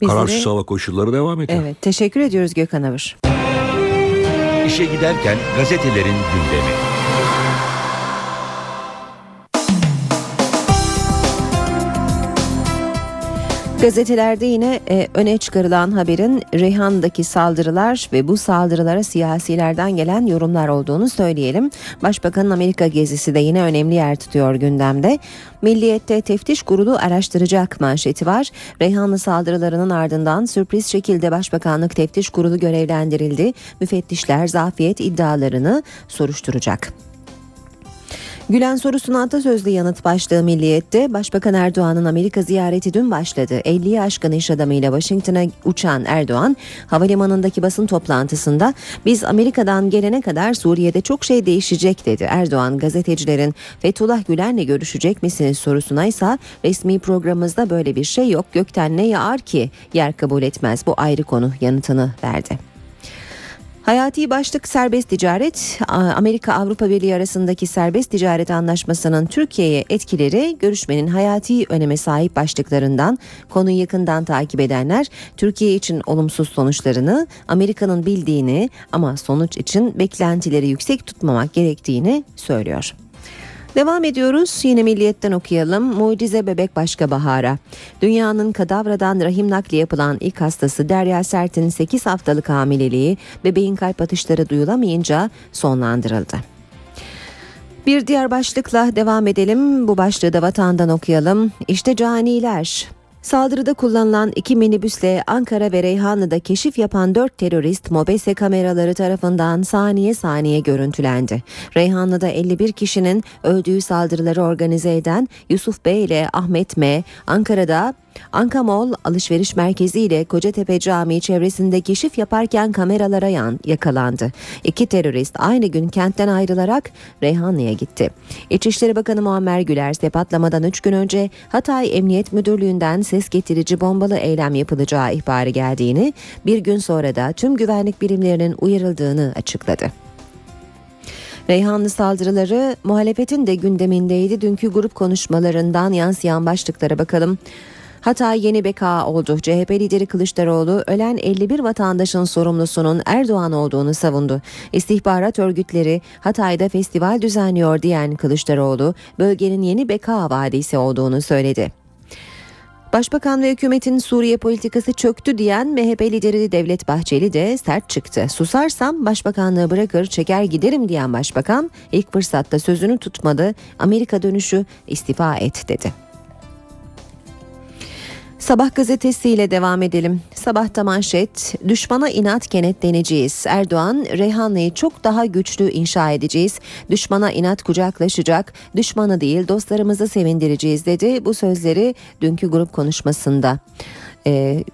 Bizlere- Kararsız hava koşulları devam ediyor. Evet teşekkür ediyoruz Gökhan Avır. İşe giderken gazetelerin gündemi. Gazetelerde yine e, öne çıkarılan haberin Reyhan'daki saldırılar ve bu saldırılara siyasilerden gelen yorumlar olduğunu söyleyelim. Başbakanın Amerika gezisi de yine önemli yer tutuyor gündemde. Milliyette teftiş kurulu araştıracak manşeti var. Reyhanlı saldırılarının ardından sürpriz şekilde Başbakanlık Teftiş Kurulu görevlendirildi. Müfettişler zafiyet iddialarını soruşturacak. Gülen sorusuna atasözlü yanıt başlığı Milliyet'te Başbakan Erdoğan'ın Amerika ziyareti dün başladı. 50'yi aşkın iş adamıyla Washington'a uçan Erdoğan havalimanındaki basın toplantısında biz Amerika'dan gelene kadar Suriye'de çok şey değişecek dedi. Erdoğan gazetecilerin Fethullah Gülen'le görüşecek misiniz sorusuna ise resmi programımızda böyle bir şey yok gökten ne yağar ki yer kabul etmez bu ayrı konu yanıtını verdi. Hayati başlık serbest ticaret. Amerika Avrupa Birliği arasındaki serbest ticaret anlaşmasının Türkiye'ye etkileri görüşmenin hayati öneme sahip başlıklarından konuyu yakından takip edenler Türkiye için olumsuz sonuçlarını Amerika'nın bildiğini ama sonuç için beklentileri yüksek tutmamak gerektiğini söylüyor. Devam ediyoruz. Yine Milliyet'ten okuyalım. Mucize bebek başka bahara. Dünyanın kadavradan rahim nakli yapılan ilk hastası Derya Sert'in 8 haftalık hamileliği bebeğin kalp atışları duyulamayınca sonlandırıldı. Bir diğer başlıkla devam edelim. Bu başlığı da vatandan okuyalım. İşte caniler. Saldırıda kullanılan iki minibüsle Ankara ve Reyhanlı'da keşif yapan dört terörist MOBESE kameraları tarafından saniye saniye görüntülendi. Reyhanlı'da 51 kişinin öldüğü saldırıları organize eden Yusuf Bey ile Ahmet M. Ankara'da Ankamol alışveriş merkezi ile Kocatepe Camii çevresinde keşif yaparken kameralara yan, yakalandı. İki terörist aynı gün kentten ayrılarak Reyhanlı'ya gitti. İçişleri Bakanı Muammer Güler ise patlamadan 3 gün önce Hatay Emniyet Müdürlüğü'nden ses getirici bombalı eylem yapılacağı ihbarı geldiğini, bir gün sonra da tüm güvenlik birimlerinin uyarıldığını açıkladı. Reyhanlı saldırıları muhalefetin de gündemindeydi. Dünkü grup konuşmalarından yansıyan başlıklara bakalım. Hatay yeni beka oldu. CHP lideri Kılıçdaroğlu ölen 51 vatandaşın sorumlusunun Erdoğan olduğunu savundu. İstihbarat örgütleri Hatay'da festival düzenliyor diyen Kılıçdaroğlu bölgenin yeni beka vadisi olduğunu söyledi. Başbakan ve hükümetin Suriye politikası çöktü diyen MHP lideri Devlet Bahçeli de sert çıktı. Susarsam başbakanlığı bırakır çeker giderim diyen başbakan ilk fırsatta sözünü tutmadı. Amerika dönüşü istifa et dedi. Sabah gazetesiyle devam edelim. Sabahta manşet, düşmana inat kenetleneceğiz. Erdoğan, Reyhanlı'yı çok daha güçlü inşa edeceğiz. Düşmana inat kucaklaşacak, düşmanı değil dostlarımızı sevindireceğiz dedi. Bu sözleri dünkü grup konuşmasında. E,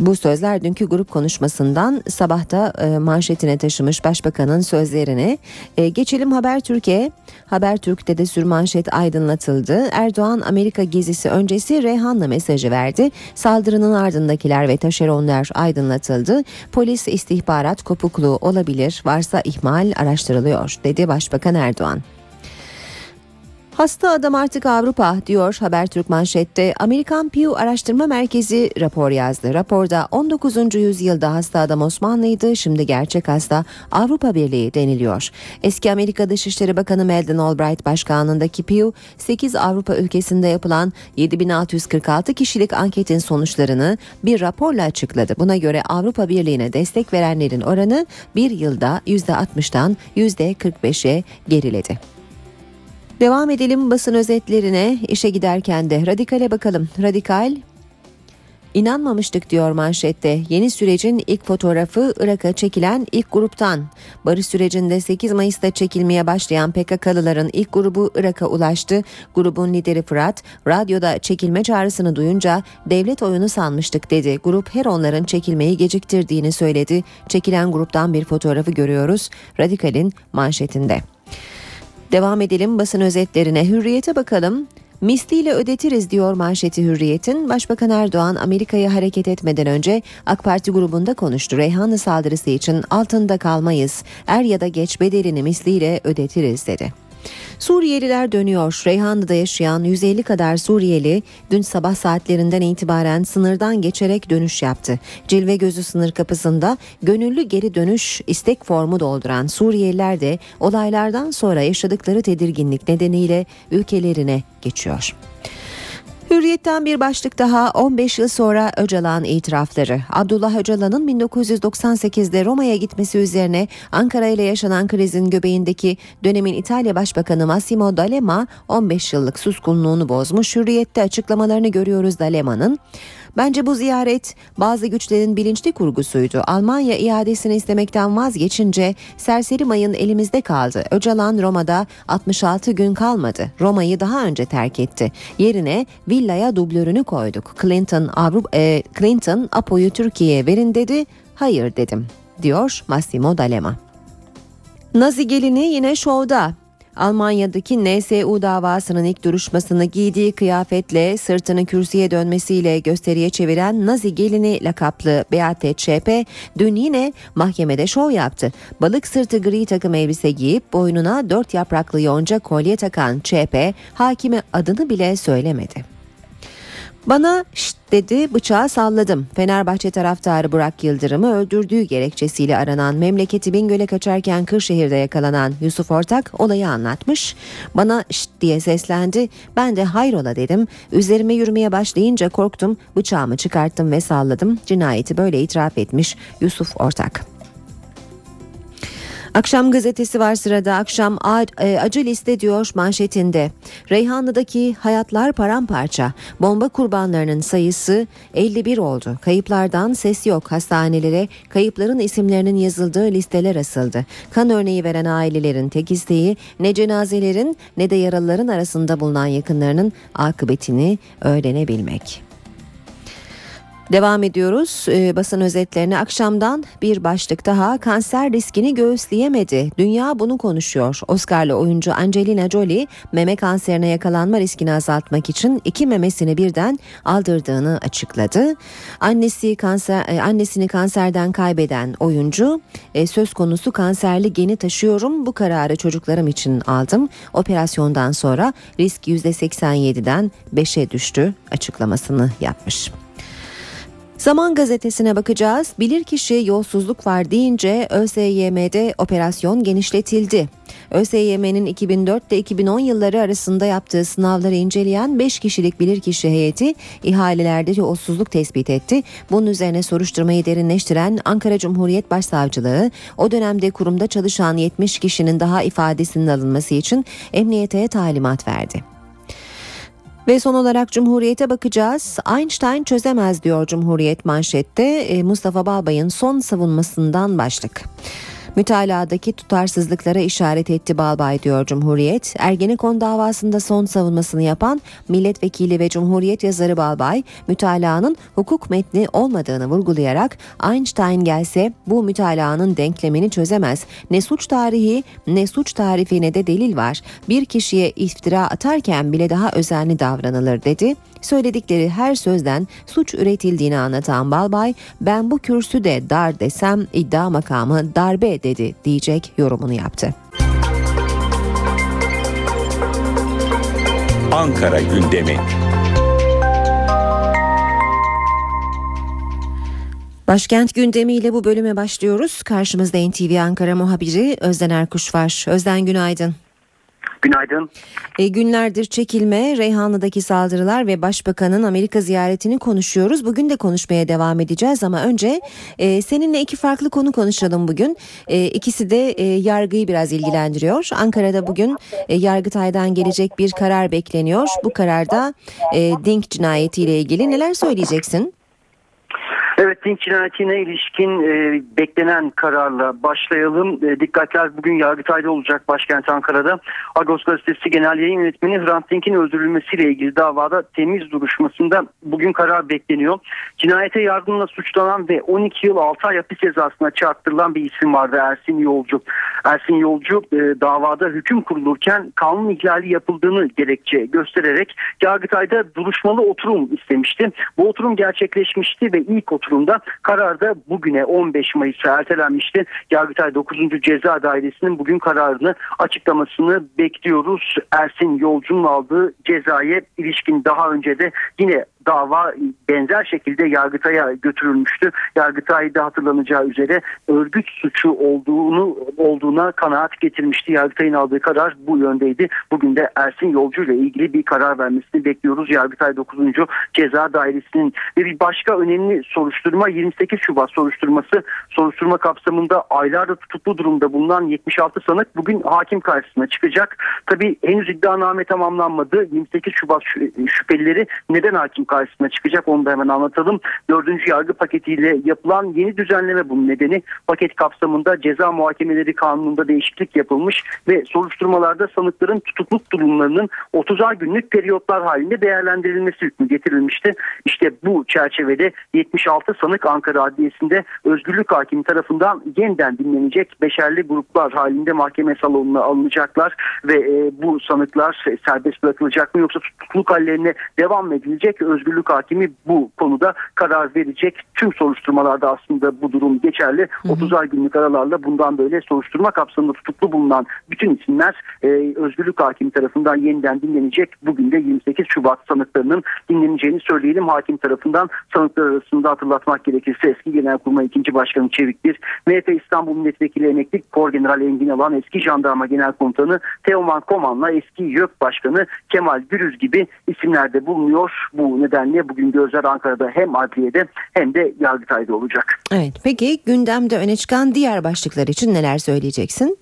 bu sözler dünkü grup konuşmasından sabahta e, manşetine taşımış başbakanın sözlerini. E, geçelim Haber Türkiye. Habertürk'te de sürmanşet aydınlatıldı. Erdoğan Amerika gezisi öncesi Reyhanlı mesajı verdi. Saldırının ardındakiler ve taşeronlar aydınlatıldı. Polis istihbarat kopukluğu olabilir. Varsa ihmal araştırılıyor dedi Başbakan Erdoğan. Hasta adam artık Avrupa diyor Habertürk manşette. Amerikan Pew Araştırma Merkezi rapor yazdı. Raporda 19. yüzyılda hasta adam Osmanlıydı, şimdi gerçek hasta Avrupa Birliği deniliyor. Eski Amerika Dışişleri Bakanı Madeleine Albright başkanlığındaki Pew 8 Avrupa ülkesinde yapılan 7646 kişilik anketin sonuçlarını bir raporla açıkladı. Buna göre Avrupa Birliği'ne destek verenlerin oranı bir yılda %60'dan %45'e geriledi. Devam edelim basın özetlerine işe giderken de radikale bakalım. Radikal İnanmamıştık diyor manşette. Yeni sürecin ilk fotoğrafı Irak'a çekilen ilk gruptan. Barış sürecinde 8 Mayıs'ta çekilmeye başlayan PKK'lıların ilk grubu Irak'a ulaştı. Grubun lideri Fırat, radyoda çekilme çağrısını duyunca devlet oyunu sanmıştık dedi. Grup her onların çekilmeyi geciktirdiğini söyledi. Çekilen gruptan bir fotoğrafı görüyoruz. Radikal'in manşetinde. Devam edelim basın özetlerine. Hürriyete bakalım. Misliyle ödetiriz diyor manşeti Hürriyet'in. Başbakan Erdoğan Amerika'ya hareket etmeden önce AK Parti grubunda konuştu. Reyhanlı saldırısı için altında kalmayız. Er ya da geç bedelini misliyle ödetiriz dedi. Suriyeliler dönüyor. Reyhanlı'da yaşayan 150 kadar Suriyeli dün sabah saatlerinden itibaren sınırdan geçerek dönüş yaptı. Cilve Gözü sınır kapısında gönüllü geri dönüş istek formu dolduran Suriyeliler de olaylardan sonra yaşadıkları tedirginlik nedeniyle ülkelerine geçiyor. Hürriyetten bir başlık daha 15 yıl sonra Öcalan itirafları. Abdullah Öcalan'ın 1998'de Roma'ya gitmesi üzerine Ankara ile yaşanan krizin göbeğindeki dönemin İtalya Başbakanı Massimo D'Alema 15 yıllık suskunluğunu bozmuş. Hürriyette açıklamalarını görüyoruz D'Alema'nın. Bence bu ziyaret bazı güçlerin bilinçli kurgusuydu. Almanya iadesini istemekten vazgeçince serseri mayın elimizde kaldı. Öcalan Roma'da 66 gün kalmadı. Roma'yı daha önce terk etti. Yerine villaya dublörünü koyduk. Clinton, Avrupa, e, Clinton Apo'yu Türkiye'ye verin dedi. Hayır dedim diyor Massimo D'Alema. Nazi gelini yine şovda. Almanya'daki NSU davasının ilk duruşmasını giydiği kıyafetle sırtını kürsüye dönmesiyle gösteriye çeviren Nazi gelini lakaplı Beate Zschäpe dün yine mahkemede şov yaptı. Balık sırtı gri takım elbise giyip boynuna dört yapraklı yonca kolye takan Zschäpe hakime adını bile söylemedi. Bana şşt dedi bıçağı salladım. Fenerbahçe taraftarı Burak Yıldırım'ı öldürdüğü gerekçesiyle aranan memleketi Bingöl'e kaçarken Kırşehir'de yakalanan Yusuf Ortak olayı anlatmış. Bana şşt diye seslendi. Ben de hayrola dedim. Üzerime yürümeye başlayınca korktum. Bıçağımı çıkarttım ve salladım. Cinayeti böyle itiraf etmiş Yusuf Ortak. Akşam gazetesi var sırada. Akşam e, acı liste diyor manşetinde. Reyhanlı'daki hayatlar paramparça. Bomba kurbanlarının sayısı 51 oldu. Kayıplardan ses yok. Hastanelere kayıpların isimlerinin yazıldığı listeler asıldı. Kan örneği veren ailelerin tek isteği ne cenazelerin ne de yaralıların arasında bulunan yakınlarının akıbetini öğrenebilmek. Devam ediyoruz ee, basın özetlerine akşamdan bir başlık daha kanser riskini göğüsleyemedi. Dünya bunu konuşuyor. Oscar'lı oyuncu Angelina Jolie meme kanserine yakalanma riskini azaltmak için iki memesini birden aldırdığını açıkladı. Annesi kanser e, annesini kanserden kaybeden oyuncu e, söz konusu kanserli geni taşıyorum. Bu kararı çocuklarım için aldım. Operasyondan sonra risk %87'den 5'e düştü açıklamasını yapmış. Zaman gazetesine bakacağız. Bilirkişi yolsuzluk var deyince ÖSYM'de operasyon genişletildi. ÖSYM'nin 2004 ile 2010 yılları arasında yaptığı sınavları inceleyen 5 kişilik bilirkişi heyeti ihalelerde yolsuzluk tespit etti. Bunun üzerine soruşturmayı derinleştiren Ankara Cumhuriyet Başsavcılığı o dönemde kurumda çalışan 70 kişinin daha ifadesinin alınması için emniyete talimat verdi. Ve son olarak Cumhuriyet'e bakacağız. Einstein çözemez diyor Cumhuriyet manşette. E, Mustafa Balbay'ın son savunmasından başlık. Mütaladaki tutarsızlıklara işaret etti Balbay diyor Cumhuriyet. Ergenekon davasında son savunmasını yapan milletvekili ve Cumhuriyet yazarı Balbay, mütalaanın hukuk metni olmadığını vurgulayarak Einstein gelse bu mütalaanın denklemini çözemez. Ne suç tarihi ne suç tarifi ne de delil var. Bir kişiye iftira atarken bile daha özenli davranılır dedi. Söyledikleri her sözden suç üretildiğini anlatan Balbay, ben bu kürsüde dar desem iddia makamı darbe dedi diyecek yorumunu yaptı. Ankara gündemi. Başkent gündemiyle bu bölüme başlıyoruz. Karşımızda NTV Ankara muhabiri Özden Erkuş var. Özden günaydın. Günaydın. E, günlerdir çekilme, Reyhanlı'daki saldırılar ve Başbakan'ın Amerika ziyaretini konuşuyoruz. Bugün de konuşmaya devam edeceğiz ama önce e, seninle iki farklı konu konuşalım bugün. E, ikisi de e, yargıyı biraz ilgilendiriyor. Ankara'da bugün e, Yargıtay'dan gelecek bir karar bekleniyor. Bu kararda e, Dink cinayetiyle ilgili neler söyleyeceksin? Evet Dink cinayetine ilişkin e, beklenen kararla başlayalım. E, dikkatler bugün Yargıtay'da olacak başkent Ankara'da. Agos Gazetesi Genel Yayın Yönetmeni Hrant Dink'in öldürülmesiyle ilgili davada temiz duruşmasında bugün karar bekleniyor. Cinayete yardımla suçlanan ve 12 yıl 6 ay hapis cezasına çarptırılan bir isim vardı Ersin Yolcu. Ersin Yolcu e, davada hüküm kurulurken kanun ihlali yapıldığını gerekçe göstererek Yargıtay'da duruşmalı oturum istemişti. Bu oturum gerçekleşmişti ve ilk oturum oturumda karar da bugüne 15 Mayıs'a ertelenmişti. Yargıtay 9. Ceza Dairesi'nin bugün kararını açıklamasını bekliyoruz. Ersin Yolcu'nun aldığı cezaya ilişkin daha önce de yine dava benzer şekilde Yargıtay'a götürülmüştü. Yargıtay'da hatırlanacağı üzere örgüt suçu olduğunu olduğuna kanaat getirmişti. Yargıtay'ın aldığı karar bu yöndeydi. Bugün de Ersin Yolcu ile ilgili bir karar vermesini bekliyoruz. Yargıtay 9. Ceza Dairesi'nin ve bir başka önemli soruşturma 28 Şubat soruşturması. Soruşturma kapsamında aylarda tutuklu durumda bulunan 76 sanık bugün hakim karşısına çıkacak. Tabi henüz iddianame tamamlanmadı. 28 Şubat şüphelileri neden hakim karşısına karşısına çıkacak. Onu da hemen anlatalım. Dördüncü yargı paketiyle yapılan yeni düzenleme bunun nedeni. Paket kapsamında ceza muhakemeleri kanununda değişiklik yapılmış ve soruşturmalarda sanıkların tutukluk durumlarının 30'ar günlük periyotlar halinde değerlendirilmesi hükmü getirilmişti. İşte bu çerçevede 76 sanık Ankara Adliyesi'nde özgürlük hakimi tarafından yeniden dinlenecek beşerli gruplar halinde mahkeme salonuna alınacaklar ve e, bu sanıklar serbest bırakılacak mı yoksa tutukluk hallerine devam edilecek? Özgürlük hakimi bu konuda karar verecek. Tüm soruşturmalarda aslında bu durum geçerli. 30'ar günlük aralarla bundan böyle soruşturma kapsamında tutuklu bulunan bütün isimler e, özgürlük hakimi tarafından yeniden dinlenecek. Bugün de 28 Şubat sanıklarının dinleneceğini söyleyelim. Hakim tarafından sanıklar arasında hatırlatmak gerekirse eski Genelkurmay 2. Başkanı Çevik Bir, MHP İstanbul Milletvekili Emekli Kor General Engin Alan, eski Jandarma Genel Komutanı Teoman Koman'la eski YÖK Başkanı Kemal Gürüz gibi isimler de bulunuyor. Bu nedenle bugün gözler Ankara'da hem adliyede hem de Yargıtay'da olacak. Evet peki gündemde öne çıkan diğer başlıklar için neler söyleyeceksin?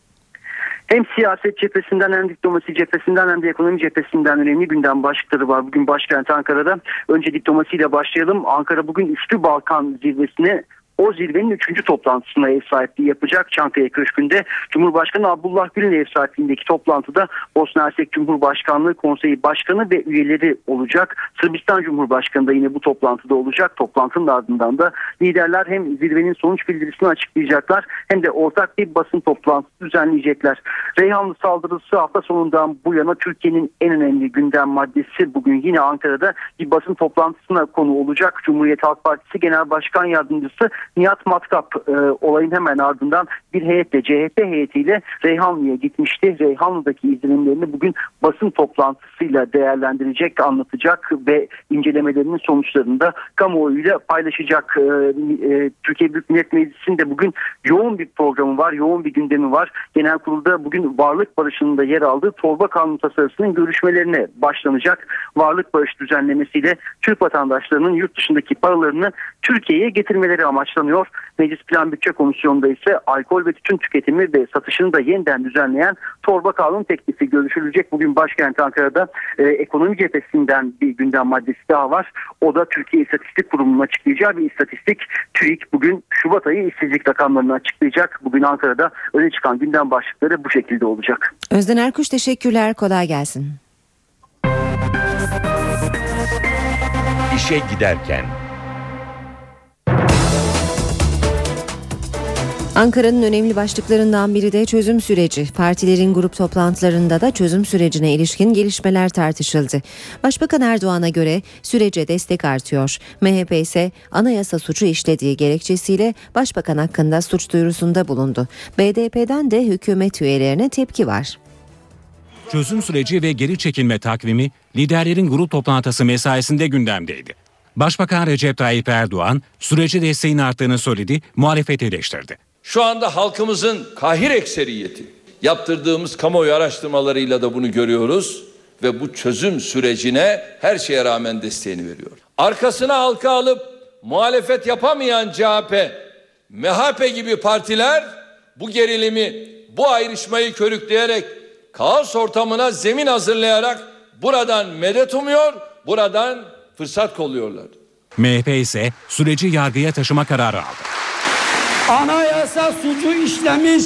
Hem siyaset cephesinden hem diplomasi cephesinden hem de ekonomi cephesinden önemli gündem başlıkları var. Bugün başkent Ankara'da. Önce diplomasiyle başlayalım. Ankara bugün Üçlü Balkan zirvesine o zirvenin üçüncü toplantısına ev sahipliği yapacak Çankaya Köşkü'nde. Cumhurbaşkanı Abdullah Gül'ün ev sahipliğindeki toplantıda Bosna Hersek Cumhurbaşkanlığı Konseyi Başkanı ve üyeleri olacak. Sırbistan Cumhurbaşkanı da yine bu toplantıda olacak. Toplantının ardından da liderler hem zirvenin sonuç bildirisini açıklayacaklar hem de ortak bir basın toplantısı düzenleyecekler. Reyhanlı saldırısı hafta sonundan bu yana Türkiye'nin en önemli gündem maddesi. Bugün yine Ankara'da bir basın toplantısına konu olacak. Cumhuriyet Halk Partisi Genel Başkan Yardımcısı Nihat Matkap e, olayın hemen ardından bir heyetle CHP heyetiyle Reyhanlı'ya gitmişti. Reyhanlı'daki izlenimlerini bugün basın toplantısıyla değerlendirecek, anlatacak ve incelemelerinin sonuçlarını da kamuoyuyla paylaşacak. E, e, Türkiye Büyük Millet Meclisi'nde bugün yoğun bir programı var, yoğun bir gündemi var. Genel kurulda bugün varlık barışının da yer aldığı torba kanun tasarısının görüşmelerine başlanacak. Varlık barış düzenlemesiyle Türk vatandaşlarının yurt dışındaki paralarını Türkiye'ye getirmeleri amaçlanıyor. Meclis Plan Bütçe Komisyonu'nda ise alkol ve tütün tüketimi ve satışını da yeniden düzenleyen torba kanun teklifi görüşülecek. Bugün başkent Ankara'da e, ekonomi cephesinden bir gündem maddesi daha var. O da Türkiye İstatistik Kurumu'nun açıklayacağı bir istatistik. TÜİK bugün Şubat ayı işsizlik rakamlarını açıklayacak. Bugün Ankara'da öne çıkan gündem başlıkları bu şekilde olacak. Özden Erkuş teşekkürler kolay gelsin. İşe giderken Ankara'nın önemli başlıklarından biri de çözüm süreci. Partilerin grup toplantılarında da çözüm sürecine ilişkin gelişmeler tartışıldı. Başbakan Erdoğan'a göre sürece destek artıyor. MHP ise anayasa suçu işlediği gerekçesiyle başbakan hakkında suç duyurusunda bulundu. BDP'den de hükümet üyelerine tepki var. Çözüm süreci ve geri çekilme takvimi liderlerin grup toplantısı mesaisinde gündemdeydi. Başbakan Recep Tayyip Erdoğan sürece desteğin arttığını söyledi, muhalefeti eleştirdi. Şu anda halkımızın kahir ekseriyeti yaptırdığımız kamuoyu araştırmalarıyla da bunu görüyoruz ve bu çözüm sürecine her şeye rağmen desteğini veriyor. Arkasına halka alıp muhalefet yapamayan CHP, MHP gibi partiler bu gerilimi, bu ayrışmayı körükleyerek kaos ortamına zemin hazırlayarak buradan medet umuyor, buradan fırsat kolluyorlar. MHP ise süreci yargıya taşıma kararı aldı. Anayasa suçu işlemiş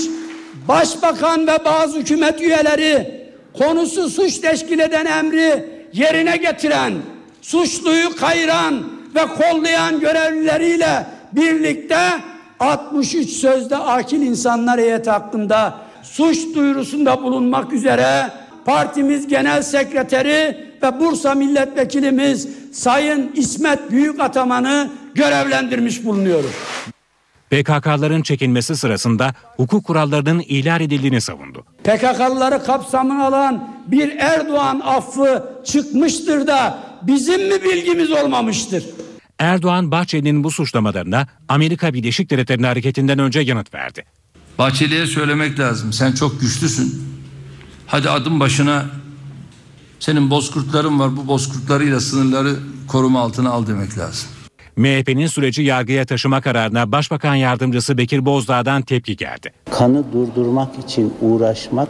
başbakan ve bazı hükümet üyeleri konusu suç teşkil eden emri yerine getiren, suçluyu kayıran ve kollayan görevlileriyle birlikte 63 sözde akil insanlar heyeti hakkında suç duyurusunda bulunmak üzere partimiz genel sekreteri ve Bursa milletvekilimiz Sayın İsmet Büyük Ataman'ı görevlendirmiş bulunuyoruz. PKK'ların çekilmesi sırasında hukuk kurallarının ihlal edildiğini savundu. PKK'lıları kapsamına alan bir Erdoğan affı çıkmıştır da bizim mi bilgimiz olmamıştır? Erdoğan Bahçeli'nin bu suçlamalarına Amerika Birleşik Devletleri'nin hareketinden önce yanıt verdi. Bahçeli'ye söylemek lazım. Sen çok güçlüsün. Hadi adım başına senin bozkurtların var. Bu bozkurtlarıyla sınırları koruma altına al demek lazım. MHP'nin süreci yargıya taşıma kararına Başbakan Yardımcısı Bekir Bozdağ'dan tepki geldi. Kanı durdurmak için uğraşmak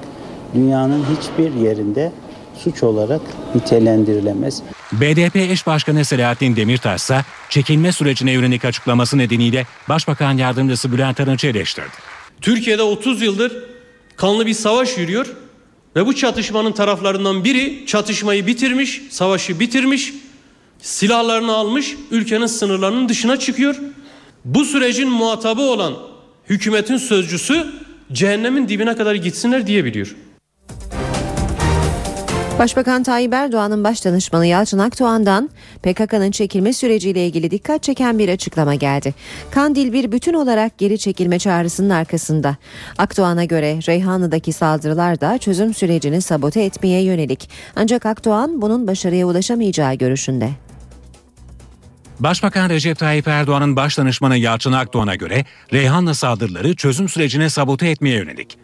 dünyanın hiçbir yerinde suç olarak nitelendirilemez. BDP eş başkanı Selahattin Demirtaş ise çekilme sürecine yönelik açıklaması nedeniyle Başbakan Yardımcısı Bülent Arınç'ı eleştirdi. Türkiye'de 30 yıldır kanlı bir savaş yürüyor ve bu çatışmanın taraflarından biri çatışmayı bitirmiş, savaşı bitirmiş, silahlarını almış, ülkenin sınırlarının dışına çıkıyor. Bu sürecin muhatabı olan hükümetin sözcüsü cehennemin dibine kadar gitsinler diyebiliyor. Başbakan Tayyip Erdoğan'ın başdanışmanı Yalçın Akdoğan'dan PKK'nın çekilme süreciyle ilgili dikkat çeken bir açıklama geldi. Kandil bir bütün olarak geri çekilme çağrısının arkasında. Akdoğan'a göre Reyhanlı'daki saldırılar da çözüm sürecini sabote etmeye yönelik. Ancak Akdoğan bunun başarıya ulaşamayacağı görüşünde. Başbakan Recep Tayyip Erdoğan'ın başdanışmanı Yalçın Akdoğan'a göre Reyhanlı saldırıları çözüm sürecini sabote etmeye yönelik.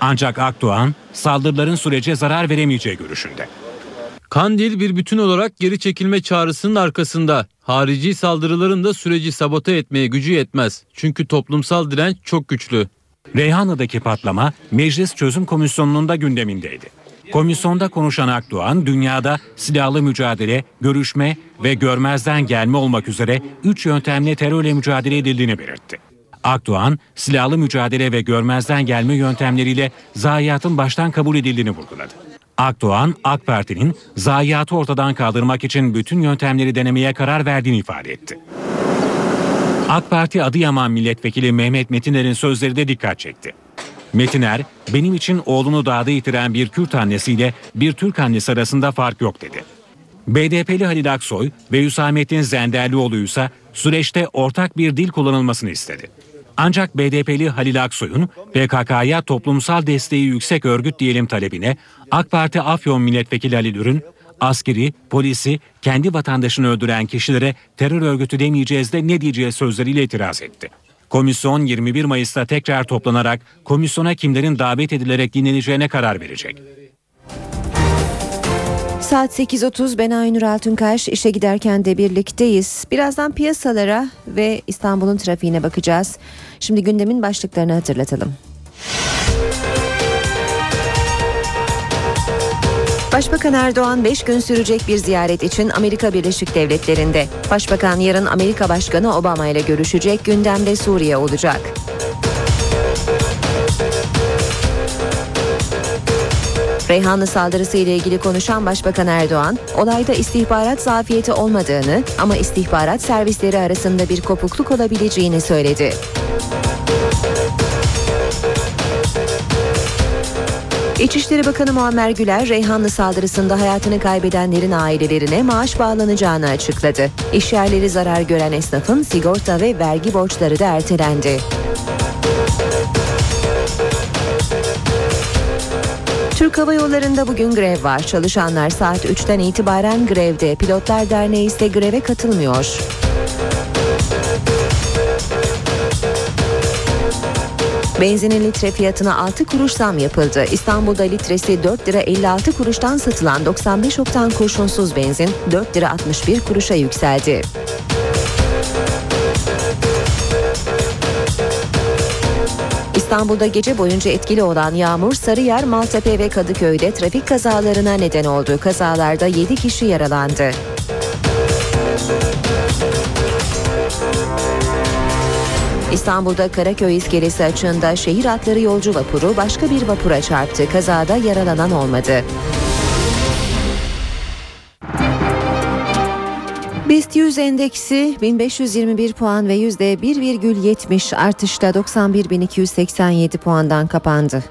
Ancak Akdoğan saldırıların sürece zarar veremeyeceği görüşünde. Kandil bir bütün olarak geri çekilme çağrısının arkasında. Harici saldırıların da süreci sabote etmeye gücü yetmez. Çünkü toplumsal direnç çok güçlü. Reyhanlı'daki patlama Meclis Çözüm Komisyonu'nun da gündemindeydi. Komisyonda konuşan Akdoğan, dünyada silahlı mücadele, görüşme ve görmezden gelme olmak üzere 3 yöntemle terörle mücadele edildiğini belirtti. Akdoğan, silahlı mücadele ve görmezden gelme yöntemleriyle zayiatın baştan kabul edildiğini vurguladı. Akdoğan, AK Parti'nin zayiatı ortadan kaldırmak için bütün yöntemleri denemeye karar verdiğini ifade etti. AK Parti Adıyaman Milletvekili Mehmet Metiner'in sözleri de dikkat çekti. Metiner, benim için oğlunu dağda yitiren bir Kürt annesiyle bir Türk annesi arasında fark yok dedi. BDP'li Halil Aksoy ve Hüsamettin Zenderlioğlu ise süreçte ortak bir dil kullanılmasını istedi. Ancak BDP'li Halil Aksoy'un PKK'ya toplumsal desteği yüksek örgüt diyelim talebine AK Parti Afyon Milletvekili Halil Ürün, askeri, polisi, kendi vatandaşını öldüren kişilere terör örgütü demeyeceğiz de ne diyeceğiz sözleriyle itiraz etti. Komisyon 21 Mayıs'ta tekrar toplanarak komisyona kimlerin davet edilerek dinleneceğine karar verecek. Saat 8.30 ben Aynur Altunkaş işe giderken de birlikteyiz. Birazdan piyasalara ve İstanbul'un trafiğine bakacağız. Şimdi gündemin başlıklarını hatırlatalım. Başbakan Erdoğan 5 gün sürecek bir ziyaret için Amerika Birleşik Devletleri'nde. Başbakan yarın Amerika Başkanı Obama ile görüşecek gündemde Suriye olacak. Reyhanlı saldırısı ile ilgili konuşan Başbakan Erdoğan, olayda istihbarat zafiyeti olmadığını ama istihbarat servisleri arasında bir kopukluk olabileceğini söyledi. İçişleri Bakanı Muammer Güler, Reyhanlı saldırısında hayatını kaybedenlerin ailelerine maaş bağlanacağını açıkladı. İşyerleri zarar gören esnafın sigorta ve vergi borçları da ertelendi. Türk Hava Yolları'nda bugün grev var. Çalışanlar saat 3'ten itibaren grevde. Pilotlar Derneği ise greve katılmıyor. Benzinin litre fiyatına 6 kuruş zam yapıldı. İstanbul'da litresi 4 lira 56 kuruştan satılan 95 oktan kurşunsuz benzin 4 lira 61 kuruşa yükseldi. İstanbul'da gece boyunca etkili olan yağmur Sarıyer, Maltepe ve Kadıköy'de trafik kazalarına neden oldu. Kazalarda 7 kişi yaralandı. İstanbul'da Karaköy iskelesi açığında şehir atları yolcu vapuru başka bir vapura çarptı. Kazada yaralanan olmadı. BIST 100 endeksi 1521 puan ve %1,70 artışla 91.287 puandan kapandı.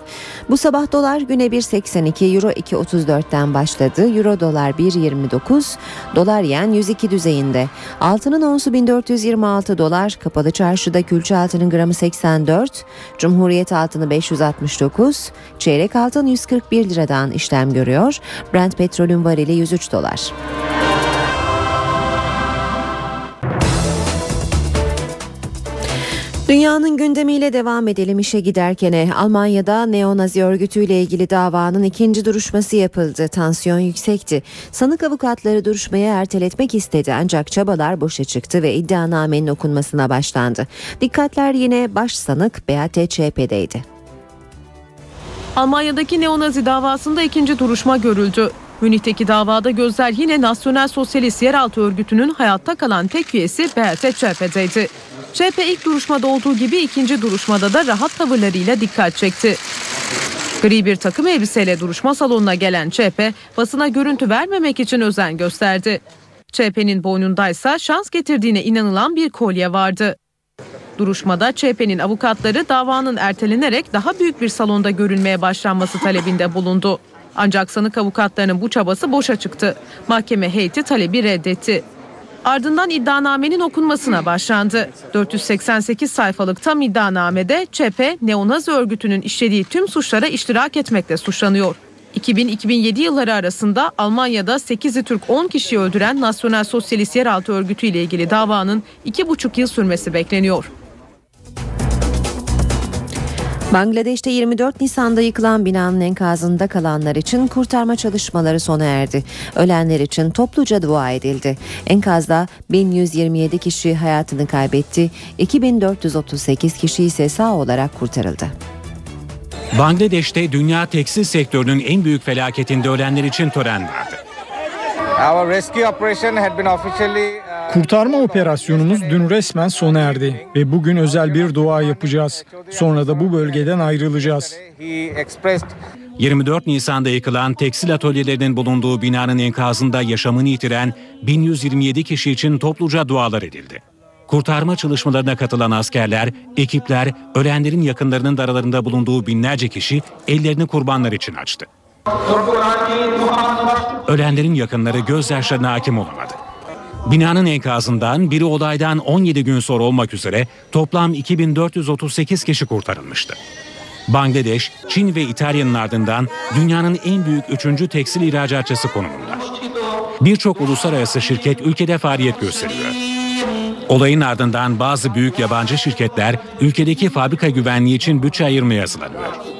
Bu sabah dolar güne 1.82, euro 2.34'ten başladı. Euro dolar 1.29, dolar yen 102 düzeyinde. Altının onsu 1426 dolar, kapalı çarşıda külçe altının gramı 84, Cumhuriyet altını 569, çeyrek altın 141 liradan işlem görüyor. Brent petrolün varili 103 dolar. Dünyanın gündemiyle devam edelim işe giderken Almanya'da neonazi örgütüyle ilgili davanın ikinci duruşması yapıldı. Tansiyon yüksekti. Sanık avukatları duruşmayı erteletmek istedi ancak çabalar boşa çıktı ve iddianamenin okunmasına başlandı. Dikkatler yine baş sanık Beate Çepe'deydi. Almanya'daki neonazi davasında ikinci duruşma görüldü. Münih'teki davada gözler yine Nasyonel Sosyalist Yeraltı Örgütü'nün hayatta kalan tek üyesi Beate Zschäpe'deydi. CHP ilk duruşmada olduğu gibi ikinci duruşmada da rahat tavırlarıyla dikkat çekti. Gri bir takım elbiseyle duruşma salonuna gelen CHP basına görüntü vermemek için özen gösterdi. CHP'nin boynundaysa şans getirdiğine inanılan bir kolye vardı. Duruşmada CHP'nin avukatları davanın ertelenerek daha büyük bir salonda görülmeye başlanması talebinde bulundu. Ancak sanık avukatlarının bu çabası boşa çıktı. Mahkeme heyeti talebi reddetti. Ardından iddianamenin okunmasına başlandı. 488 sayfalık tam iddianamede ÇEPE, neonazi örgütünün işlediği tüm suçlara iştirak etmekle suçlanıyor. 2000-2007 yılları arasında Almanya'da 8'i Türk 10 kişiyi öldüren Nasyonel Sosyalist Yeraltı Örgütü ile ilgili davanın 2,5 yıl sürmesi bekleniyor. Bangladeş'te 24 Nisan'da yıkılan binanın enkazında kalanlar için kurtarma çalışmaları sona erdi. Ölenler için topluca dua edildi. Enkazda 1127 kişi hayatını kaybetti, 2438 kişi ise sağ olarak kurtarıldı. Bangladeş'te dünya tekstil sektörünün en büyük felaketinde ölenler için tören vardı. Our rescue operation had been officially Kurtarma operasyonumuz dün resmen sona erdi ve bugün özel bir dua yapacağız. Sonra da bu bölgeden ayrılacağız. he expressed 24 Nisan'da yıkılan tekstil atölyelerinin bulunduğu binanın enkazında yaşamını yitiren 1127 kişi için topluca dualar edildi. Kurtarma çalışmalarına katılan askerler, ekipler, ölenlerin yakınlarının da aralarında bulunduğu binlerce kişi ellerini kurbanlar için açtı. Ölenlerin yakınları gözyaşlarına hakim olamadı. Binanın enkazından biri olaydan 17 gün sonra olmak üzere toplam 2438 kişi kurtarılmıştı. Bangladeş, Çin ve İtalya'nın ardından dünyanın en büyük üçüncü tekstil ihracatçısı konumunda. Birçok uluslararası şirket ülkede faaliyet gösteriyor. Olayın ardından bazı büyük yabancı şirketler ülkedeki fabrika güvenliği için bütçe ayırmaya hazırlanıyor.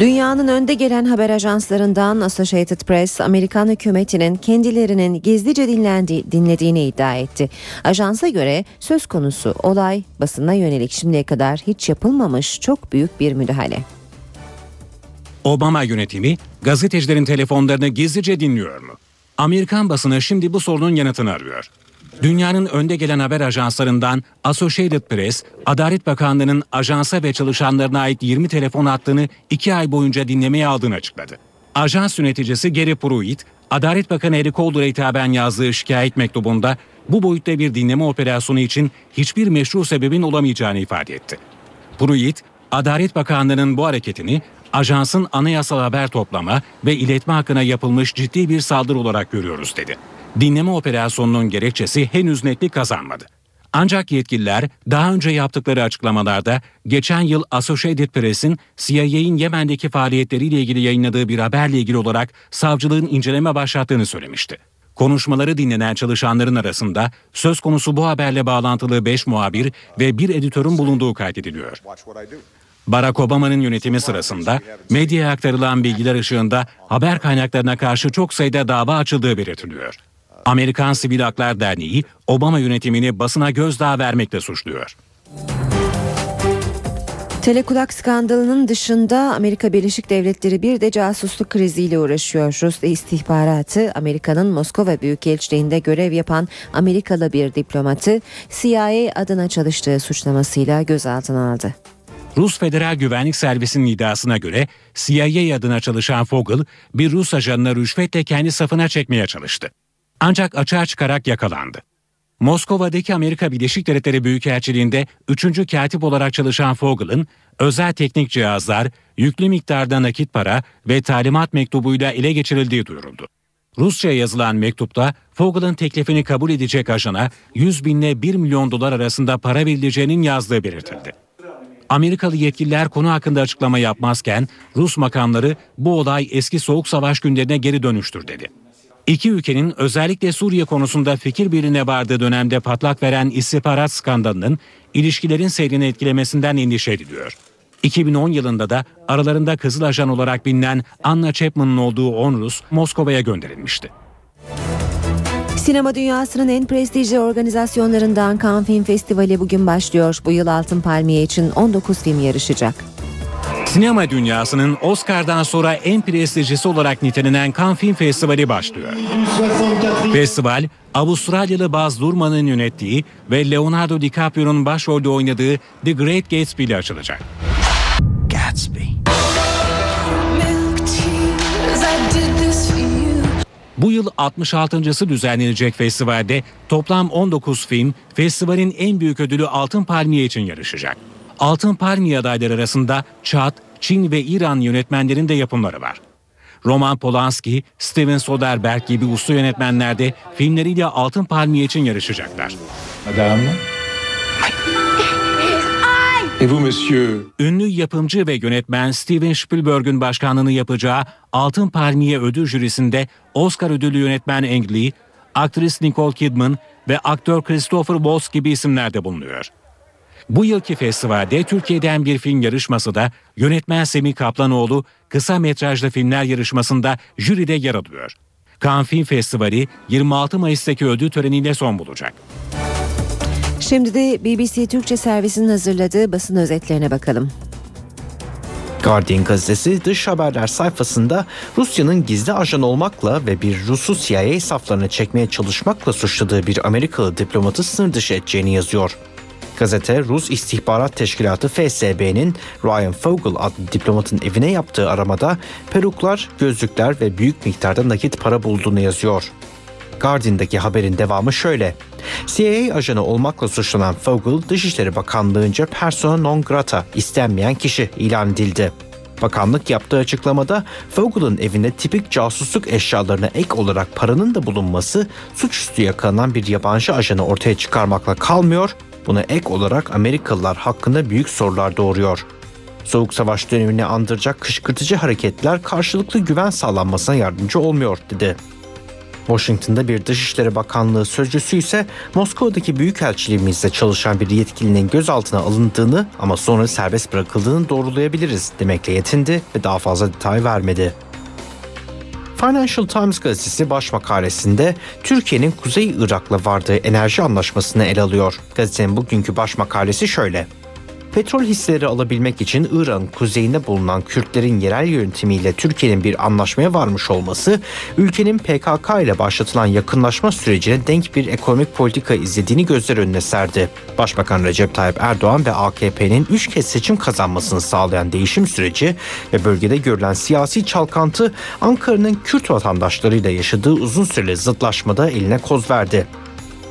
Dünyanın önde gelen haber ajanslarından Associated Press, Amerikan hükümetinin kendilerinin gizlice dinlendiği, dinlediğini iddia etti. Ajansa göre söz konusu olay basına yönelik şimdiye kadar hiç yapılmamış çok büyük bir müdahale. Obama yönetimi gazetecilerin telefonlarını gizlice dinliyor mu? Amerikan basını şimdi bu sorunun yanıtını arıyor. Dünyanın önde gelen haber ajanslarından Associated Press, Adalet Bakanlığı'nın ajansa ve çalışanlarına ait 20 telefon hattını 2 ay boyunca dinlemeye aldığını açıkladı. Ajans yöneticisi Gary Pruitt, Adalet Bakanı Eric Holder'a hitaben yazdığı şikayet mektubunda bu boyutta bir dinleme operasyonu için hiçbir meşru sebebin olamayacağını ifade etti. Pruitt, Adalet Bakanlığı'nın bu hareketini ajansın anayasal haber toplama ve iletme hakkına yapılmış ciddi bir saldırı olarak görüyoruz dedi. Dinleme operasyonunun gerekçesi henüz netlik kazanmadı. Ancak yetkililer daha önce yaptıkları açıklamalarda geçen yıl Associated Press'in CIA'in Yemen'deki faaliyetleriyle ilgili yayınladığı bir haberle ilgili olarak savcılığın inceleme başlattığını söylemişti. Konuşmaları dinlenen çalışanların arasında söz konusu bu haberle bağlantılı 5 muhabir ve bir editörün bulunduğu kaydediliyor. Barack Obama'nın yönetimi sırasında medyaya aktarılan bilgiler ışığında haber kaynaklarına karşı çok sayıda dava açıldığı belirtiliyor. Amerikan Sivil Haklar Derneği Obama yönetimini basına gözdağı vermekle suçluyor. Telekulak skandalının dışında Amerika Birleşik Devletleri bir de casusluk kriziyle uğraşıyor. Rus istihbaratı Amerika'nın Moskova Büyükelçiliğinde görev yapan Amerikalı bir diplomatı CIA adına çalıştığı suçlamasıyla gözaltına aldı. Rus Federal Güvenlik Servisi'nin iddiasına göre CIA adına çalışan Fogel bir Rus ajanını rüşvetle kendi safına çekmeye çalıştı. Ancak açığa çıkarak yakalandı. Moskova'daki Amerika Birleşik Devletleri Büyükelçiliğinde 3. katip olarak çalışan Fogel'ın özel teknik cihazlar, yüklü miktarda nakit para ve talimat mektubuyla ele geçirildiği duyuruldu. Rusça yazılan mektupta Fogel'ın teklifini kabul edecek ajana 100 binle 1 milyon dolar arasında para verileceğinin yazdığı belirtildi. Amerikalı yetkililer konu hakkında açıklama yapmazken Rus makamları bu olay eski soğuk savaş günlerine geri dönüştür dedi. İki ülkenin özellikle Suriye konusunda fikir birliğine vardığı dönemde patlak veren istihbarat skandalının ilişkilerin seyrini etkilemesinden endişe ediliyor. 2010 yılında da aralarında Kızıl Ajan olarak bilinen Anna Chapman'ın olduğu 10 Rus Moskova'ya gönderilmişti. Sinema dünyasının en prestijli organizasyonlarından Cannes Film Festivali bugün başlıyor. Bu yıl Altın Palmiye için 19 film yarışacak. Sinema dünyasının Oscar'dan sonra en prestijlisi olarak nitelenen Cannes Film Festivali başlıyor. Festival, Avustralyalı Baz Luhrmann'ın yönettiği ve Leonardo DiCaprio'nun başrolde oynadığı The Great Gatsby ile açılacak. Gatsby. Bu yıl 66.sı düzenlenecek festivalde toplam 19 film festivalin en büyük ödülü Altın Palmiye için yarışacak. Altın Palmiye adayları arasında Çat, Çin ve İran yönetmenlerin de yapımları var. Roman Polanski, Steven Soderbergh gibi usta yönetmenler de filmleriyle Altın Palmiye için yarışacaklar. Madame. Et vous monsieur? Ünlü yapımcı ve yönetmen Steven Spielberg'ün başkanlığını yapacağı Altın Palmiye ödül jürisinde Oscar ödüllü yönetmen Ang Lee, aktris Nicole Kidman ve aktör Christopher Waltz gibi isimler de bulunuyor. Bu yılki festivalde Türkiye'den bir film yarışması da yönetmen Semih Kaplanoğlu kısa metrajlı filmler yarışmasında jüride yer alıyor. Cannes Film Festivali 26 Mayıs'taki ödül töreniyle son bulacak. Şimdi de BBC Türkçe servisinin hazırladığı basın özetlerine bakalım. Guardian gazetesi dış haberler sayfasında Rusya'nın gizli ajan olmakla ve bir Rus'u CIA saflarına çekmeye çalışmakla suçladığı bir Amerikalı diplomatı sınır dışı edeceğini yazıyor. Gazete Rus İstihbarat Teşkilatı FSB'nin Ryan Fogel adlı diplomatın evine yaptığı aramada peruklar, gözlükler ve büyük miktarda nakit para bulduğunu yazıyor. Guardian'daki haberin devamı şöyle. CIA ajanı olmakla suçlanan Fogel, Dışişleri Bakanlığı'nca persona non grata istenmeyen kişi ilan edildi. Bakanlık yaptığı açıklamada Fogel'ın evinde tipik casusluk eşyalarına ek olarak paranın da bulunması suçüstü yakalanan bir yabancı ajanı ortaya çıkarmakla kalmıyor, buna ek olarak Amerikalılar hakkında büyük sorular doğuruyor. Soğuk Savaş dönemini andıracak kışkırtıcı hareketler karşılıklı güven sağlanmasına yardımcı olmuyor dedi. Washington'da bir Dışişleri Bakanlığı sözcüsü ise Moskova'daki büyükelçiliğimizde çalışan bir yetkilinin gözaltına alındığını ama sonra serbest bırakıldığını doğrulayabiliriz demekle yetindi ve daha fazla detay vermedi. Financial Times gazetesi baş makalesinde Türkiye'nin Kuzey Irak'la vardığı enerji anlaşmasını ele alıyor. Gazetenin bugünkü baş makalesi şöyle. Petrol hisseleri alabilmek için İran kuzeyinde bulunan Kürtlerin yerel yönetimiyle Türkiye'nin bir anlaşmaya varmış olması, ülkenin PKK ile başlatılan yakınlaşma sürecine denk bir ekonomik politika izlediğini gözler önüne serdi. Başbakan Recep Tayyip Erdoğan ve AKP'nin 3 kez seçim kazanmasını sağlayan değişim süreci ve bölgede görülen siyasi çalkantı Ankara'nın Kürt vatandaşlarıyla yaşadığı uzun süreli zıtlaşmada eline koz verdi.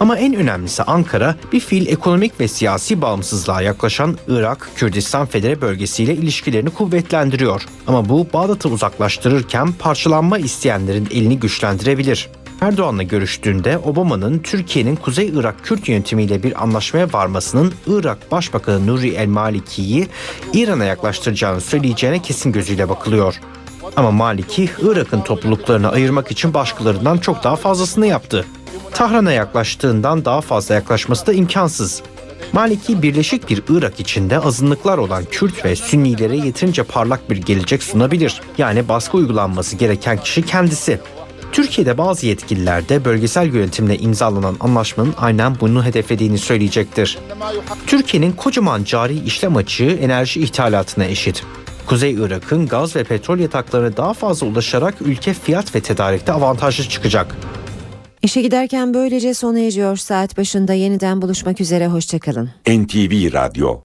Ama en önemlisi Ankara bir fiil ekonomik ve siyasi bağımsızlığa yaklaşan Irak, Kürdistan Federe bölgesiyle ilişkilerini kuvvetlendiriyor. Ama bu Bağdat'ı uzaklaştırırken parçalanma isteyenlerin elini güçlendirebilir. Erdoğan'la görüştüğünde Obama'nın Türkiye'nin Kuzey Irak Kürt yönetimiyle bir anlaşmaya varmasının Irak Başbakanı Nuri El Maliki'yi İran'a yaklaştıracağını söyleyeceğine kesin gözüyle bakılıyor. Ama Maliki Irak'ın topluluklarını ayırmak için başkalarından çok daha fazlasını yaptı. Tahran'a yaklaştığından daha fazla yaklaşması da imkansız. Maliki birleşik bir Irak içinde azınlıklar olan Kürt ve Sünnilere yeterince parlak bir gelecek sunabilir. Yani baskı uygulanması gereken kişi kendisi. Türkiye'de bazı yetkililer de bölgesel yönetimle imzalanan anlaşmanın aynen bunu hedeflediğini söyleyecektir. Türkiye'nin kocaman cari işlem açığı enerji ithalatına eşit. Kuzey Irak'ın gaz ve petrol yataklarına daha fazla ulaşarak ülke fiyat ve tedarikte avantajlı çıkacak. İşe giderken böylece sona eriyor saat başında yeniden buluşmak üzere hoşçakalın. NTV Radyo